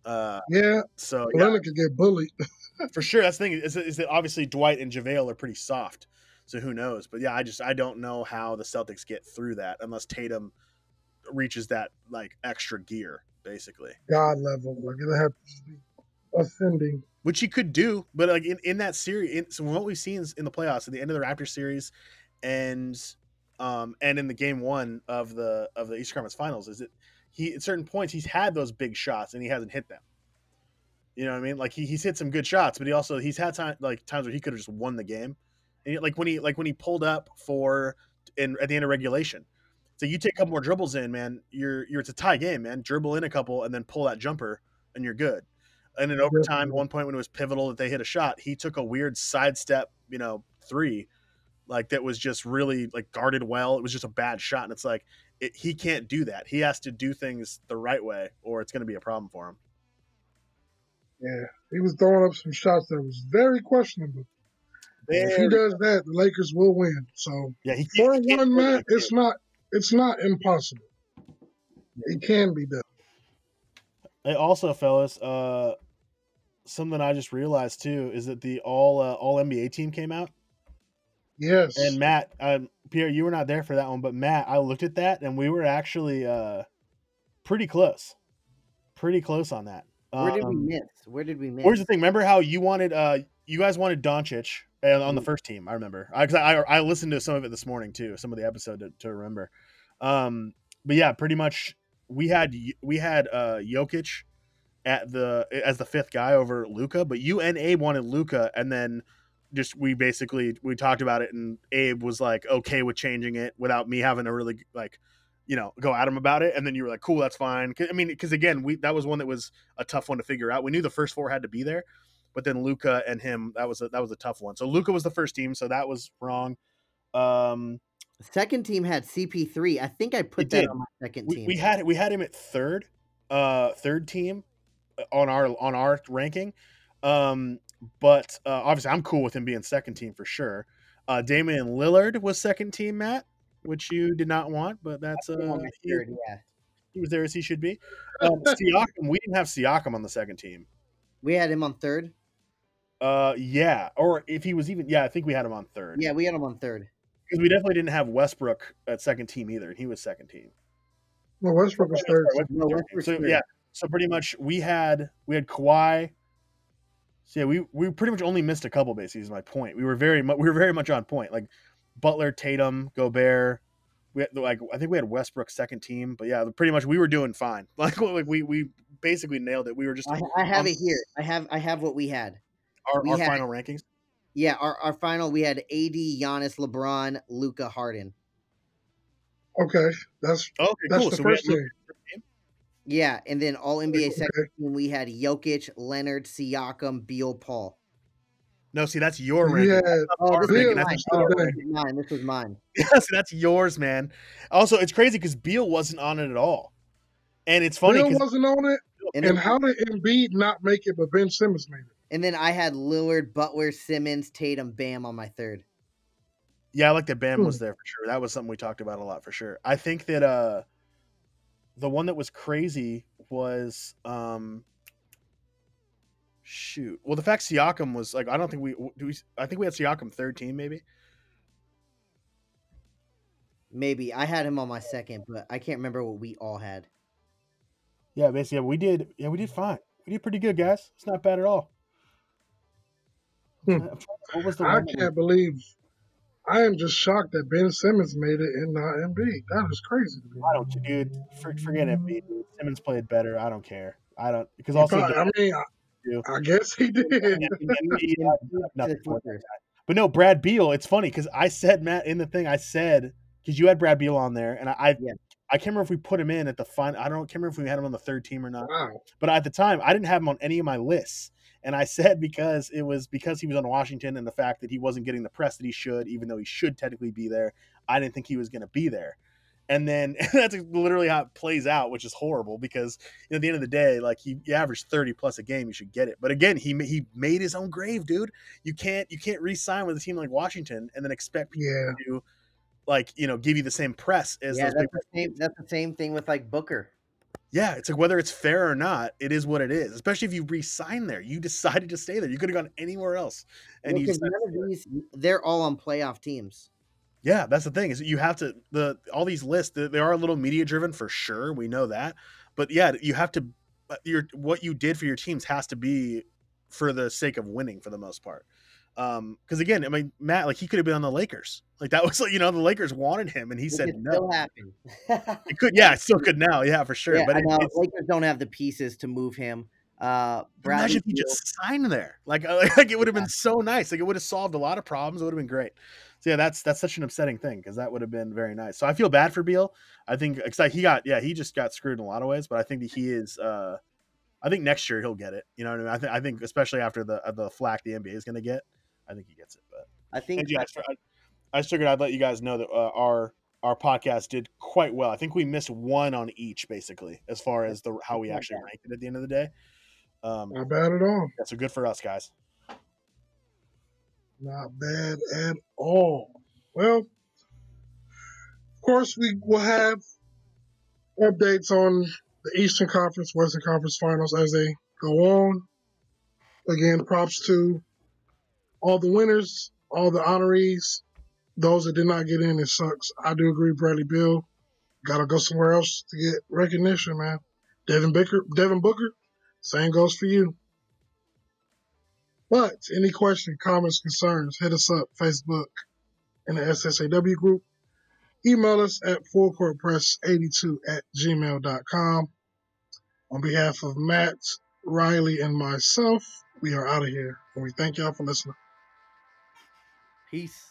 Speaker 2: Uh,
Speaker 1: Yeah,
Speaker 2: so yeah,
Speaker 1: Leonard could get bullied.
Speaker 2: for sure. That's the thing is, is that obviously Dwight and JaVale are pretty soft. So who knows? But yeah, I just I don't know how the Celtics get through that unless Tatum reaches that like extra gear, basically.
Speaker 1: God level. Like it'll have ascending.
Speaker 2: Which he could do, but like in, in that series, in, so what we've seen is in the playoffs, at the end of the Raptors series, and um and in the game one of the of the Eastern Conference Finals, is it he at certain points he's had those big shots and he hasn't hit them. You know what I mean? Like he, he's hit some good shots, but he also he's had time like times where he could have just won the game. And like when he like when he pulled up for in at the end of regulation. So you take a couple more dribbles in, man. You're you're it's a tie game, man. Dribble in a couple and then pull that jumper, and you're good. And in overtime, at one point when it was pivotal that they hit a shot, he took a weird sidestep, you know, three, like that was just really like guarded well. It was just a bad shot, and it's like it, he can't do that. He has to do things the right way, or it's going to be a problem for him.
Speaker 1: Yeah, he was throwing up some shots that was very questionable. If he does that, the Lakers will win. So
Speaker 2: yeah, he
Speaker 1: for
Speaker 2: can't, he can't
Speaker 1: one man, it's not it's not impossible. It can be done.
Speaker 2: Hey, also, fellas, uh, something I just realized too is that the all uh, all NBA team came out,
Speaker 1: Yes.
Speaker 2: and Matt, um, Pierre, you were not there for that one, but Matt, I looked at that, and we were actually uh, pretty close, pretty close on that.
Speaker 3: Where did we
Speaker 2: Um,
Speaker 3: miss? Where did we miss?
Speaker 2: Here's the thing. Remember how you wanted, uh, you guys wanted Doncic uh, on the
Speaker 3: Mm.
Speaker 2: first team. I remember. I, 'cause I I listened to some of it this morning too. Some of the episode to, to remember. Um, but yeah, pretty much we had we had uh Jokic at the as the fifth guy over Luka, but you and Abe wanted Luka, and then just we basically we talked about it, and Abe was like okay with changing it without me having to really like you know go at him about it and then you were like cool that's fine i mean because again we that was one that was a tough one to figure out we knew the first four had to be there but then Luka and him that was a that was a tough one. So Luka was the first team so that was wrong. Um
Speaker 3: second team had cp3 i think i put that
Speaker 2: did.
Speaker 3: on my second
Speaker 2: we,
Speaker 3: team
Speaker 2: we had we had him at third uh third team uh, on our on our ranking. Um but uh, obviously i'm cool with him being second team for sure. Uh damian lillard was second team matt which you did not want but that's uh he,
Speaker 3: third, yeah.
Speaker 2: he was there as he should be. Um, Siakam, we didn't have Siakam on the second team.
Speaker 3: We had him on third
Speaker 2: uh yeah or if he was even yeah i think we had him on third
Speaker 3: yeah we had him on third
Speaker 2: because we definitely didn't have westbrook at second team either and he was second team
Speaker 1: No, Westbrook was third.
Speaker 2: Sorry,
Speaker 3: No,
Speaker 2: Westbrook third. So
Speaker 3: third.
Speaker 2: yeah so pretty much we had we had Kawhi. So yeah, we we pretty much only missed a couple bases. Is my point. We were very mu- we were very much on point. Like Butler, Tatum, Gobert. We had, like I think we had Westbrook second team, but yeah, pretty much we were doing fine. Like, like we we basically nailed it. We were just
Speaker 3: I, I have
Speaker 2: Um,
Speaker 3: it here i have i have what we had
Speaker 2: our, our
Speaker 3: had-
Speaker 2: final rankings.
Speaker 3: yeah our, our final we had ad Giannis, lebron Luka harden
Speaker 1: Okay, that's
Speaker 2: Okay,
Speaker 1: that's
Speaker 2: cool.
Speaker 1: the
Speaker 2: So we
Speaker 1: first
Speaker 2: had,
Speaker 1: team.
Speaker 3: yeah and then all nba
Speaker 1: Okay.
Speaker 3: second team we had Jokic, leonard siakam beal paul
Speaker 2: no, see that's your
Speaker 1: You
Speaker 2: ranking.
Speaker 1: had
Speaker 3: Oh, this
Speaker 2: ranking.
Speaker 3: was mine.
Speaker 2: That's
Speaker 3: Oh, this
Speaker 1: ranking.
Speaker 3: was mine. This was mine.
Speaker 2: Yes, that's yours, man. Also, it's crazy because Beal wasn't on it at all, and it's funny Beal
Speaker 1: wasn't on it,
Speaker 3: And
Speaker 1: and
Speaker 3: then,
Speaker 1: how did Embiid not make it, but Ben Simmons made it?
Speaker 3: And then I had Lillard, Butler, Simmons, Tatum, Bam on my third.
Speaker 2: Yeah, I like that Bam
Speaker 1: Hmm.
Speaker 2: was there for sure. That was something we talked about a lot for sure. I think that uh the one that was crazy was um shoot. Well, the fact Siakam was like I don't think we do we I think we had Siakam third team maybe.
Speaker 3: Maybe I had him on my second, but I can't remember what we all had.
Speaker 2: Yeah, basically yeah, we did yeah, we did fine. We did pretty good, guys. It's not bad at all.
Speaker 1: Hmm.
Speaker 2: I'm trying to- What was the
Speaker 1: I
Speaker 2: one that we-
Speaker 1: can't believe. I am just shocked that Ben Simmons made it and not Embiid. That is crazy to me.
Speaker 2: I don't dude, for, forget it. dude. Simmons played better. I don't care. I don't because also
Speaker 1: probably- I mean, I. I guess he did.
Speaker 2: nothing for. But no, Brad Beal. It's funny because I said Matt in the thing. I said because you had Brad Beal on there, and I, I,
Speaker 3: Yeah.
Speaker 2: I can't remember if we put him in at the fun. I don't can't remember if we had him on the third team or not.
Speaker 1: Wow.
Speaker 2: But at the time, I didn't have him on any of my lists, and I said because it was because he was on Washington and the fact that he wasn't getting the press that he should, even though he should technically be there. I didn't think he was going to be there. And then that's literally how it plays out, which is horrible because you know, at the end of the day, like he, he averaged thirty plus a game, you should get it. But again, he he made his own grave, dude. You can't you can't re-sign with a team like Washington and then expect people
Speaker 1: Yeah.
Speaker 2: to like you know give you the same press as
Speaker 3: yeah,
Speaker 2: those
Speaker 3: that's
Speaker 2: big
Speaker 3: the same. That's the same thing with like Booker.
Speaker 2: Yeah, it's like whether it's fair or not, it is what it is. Especially if you re-sign there, you decided to stay there. You could have gone anywhere else, and
Speaker 3: Well,
Speaker 2: you
Speaker 3: 'cause
Speaker 2: decided
Speaker 3: none of these, they're all on playoff teams.
Speaker 2: yeah, that's the thing is you have to the all these lists they they are a little media driven for sure. We know that, but yeah, you have to uh, your what you did for your teams has to be for the sake of winning for the most part. Um, because again, I mean, Matt, like he could have been on the Lakers. Like that was like you know the Lakers wanted him, and he
Speaker 3: Which
Speaker 2: said no. It could, yeah, it still could now, yeah, for sure.
Speaker 3: yeah,
Speaker 2: but
Speaker 3: I
Speaker 2: it,
Speaker 3: Lakers don't have the pieces to move him. Uh, Bradley
Speaker 2: Imagine if he just signed there. Like, uh, like it would have been so nice. Like it would have solved a lot of problems. It would have been great. So yeah, that's that's such an upsetting thing because that would have been very nice. So I feel bad for Beal. I think excited he got yeah he just got screwed in a lot of ways, but I think that he is. uh I think next year he'll get it. You know what I mean? I think I think especially after the uh, the flack the NBA is going to get, I think he gets it. But
Speaker 3: I think
Speaker 2: and yeah, I, just- I- I figured I'd let you guys know that uh, our our podcast did quite well. I think we missed one on each basically as far as the how we actually
Speaker 3: bad.
Speaker 2: ranked it at the end of the day. Um,
Speaker 1: Not bad at all.
Speaker 2: yeah, so good for us guys.
Speaker 1: Not bad at all. Well, of course, we will have updates on the Eastern Conference, Western Conference finals as they go on. Again, props to all the winners, all the honorees, those that did not get in. It sucks. I do agree, Bradley Beal. Got to go somewhere else to get recognition, man. Devin Booker, Devin Booker, same goes for you. But any question, comments, concerns, hit us up Facebook in the SSAW group. Email us at fullcourtpress82 at gmail.com. On behalf of Matt, Riley, and myself, we are out of here. And we thank y'all for listening.
Speaker 3: Peace.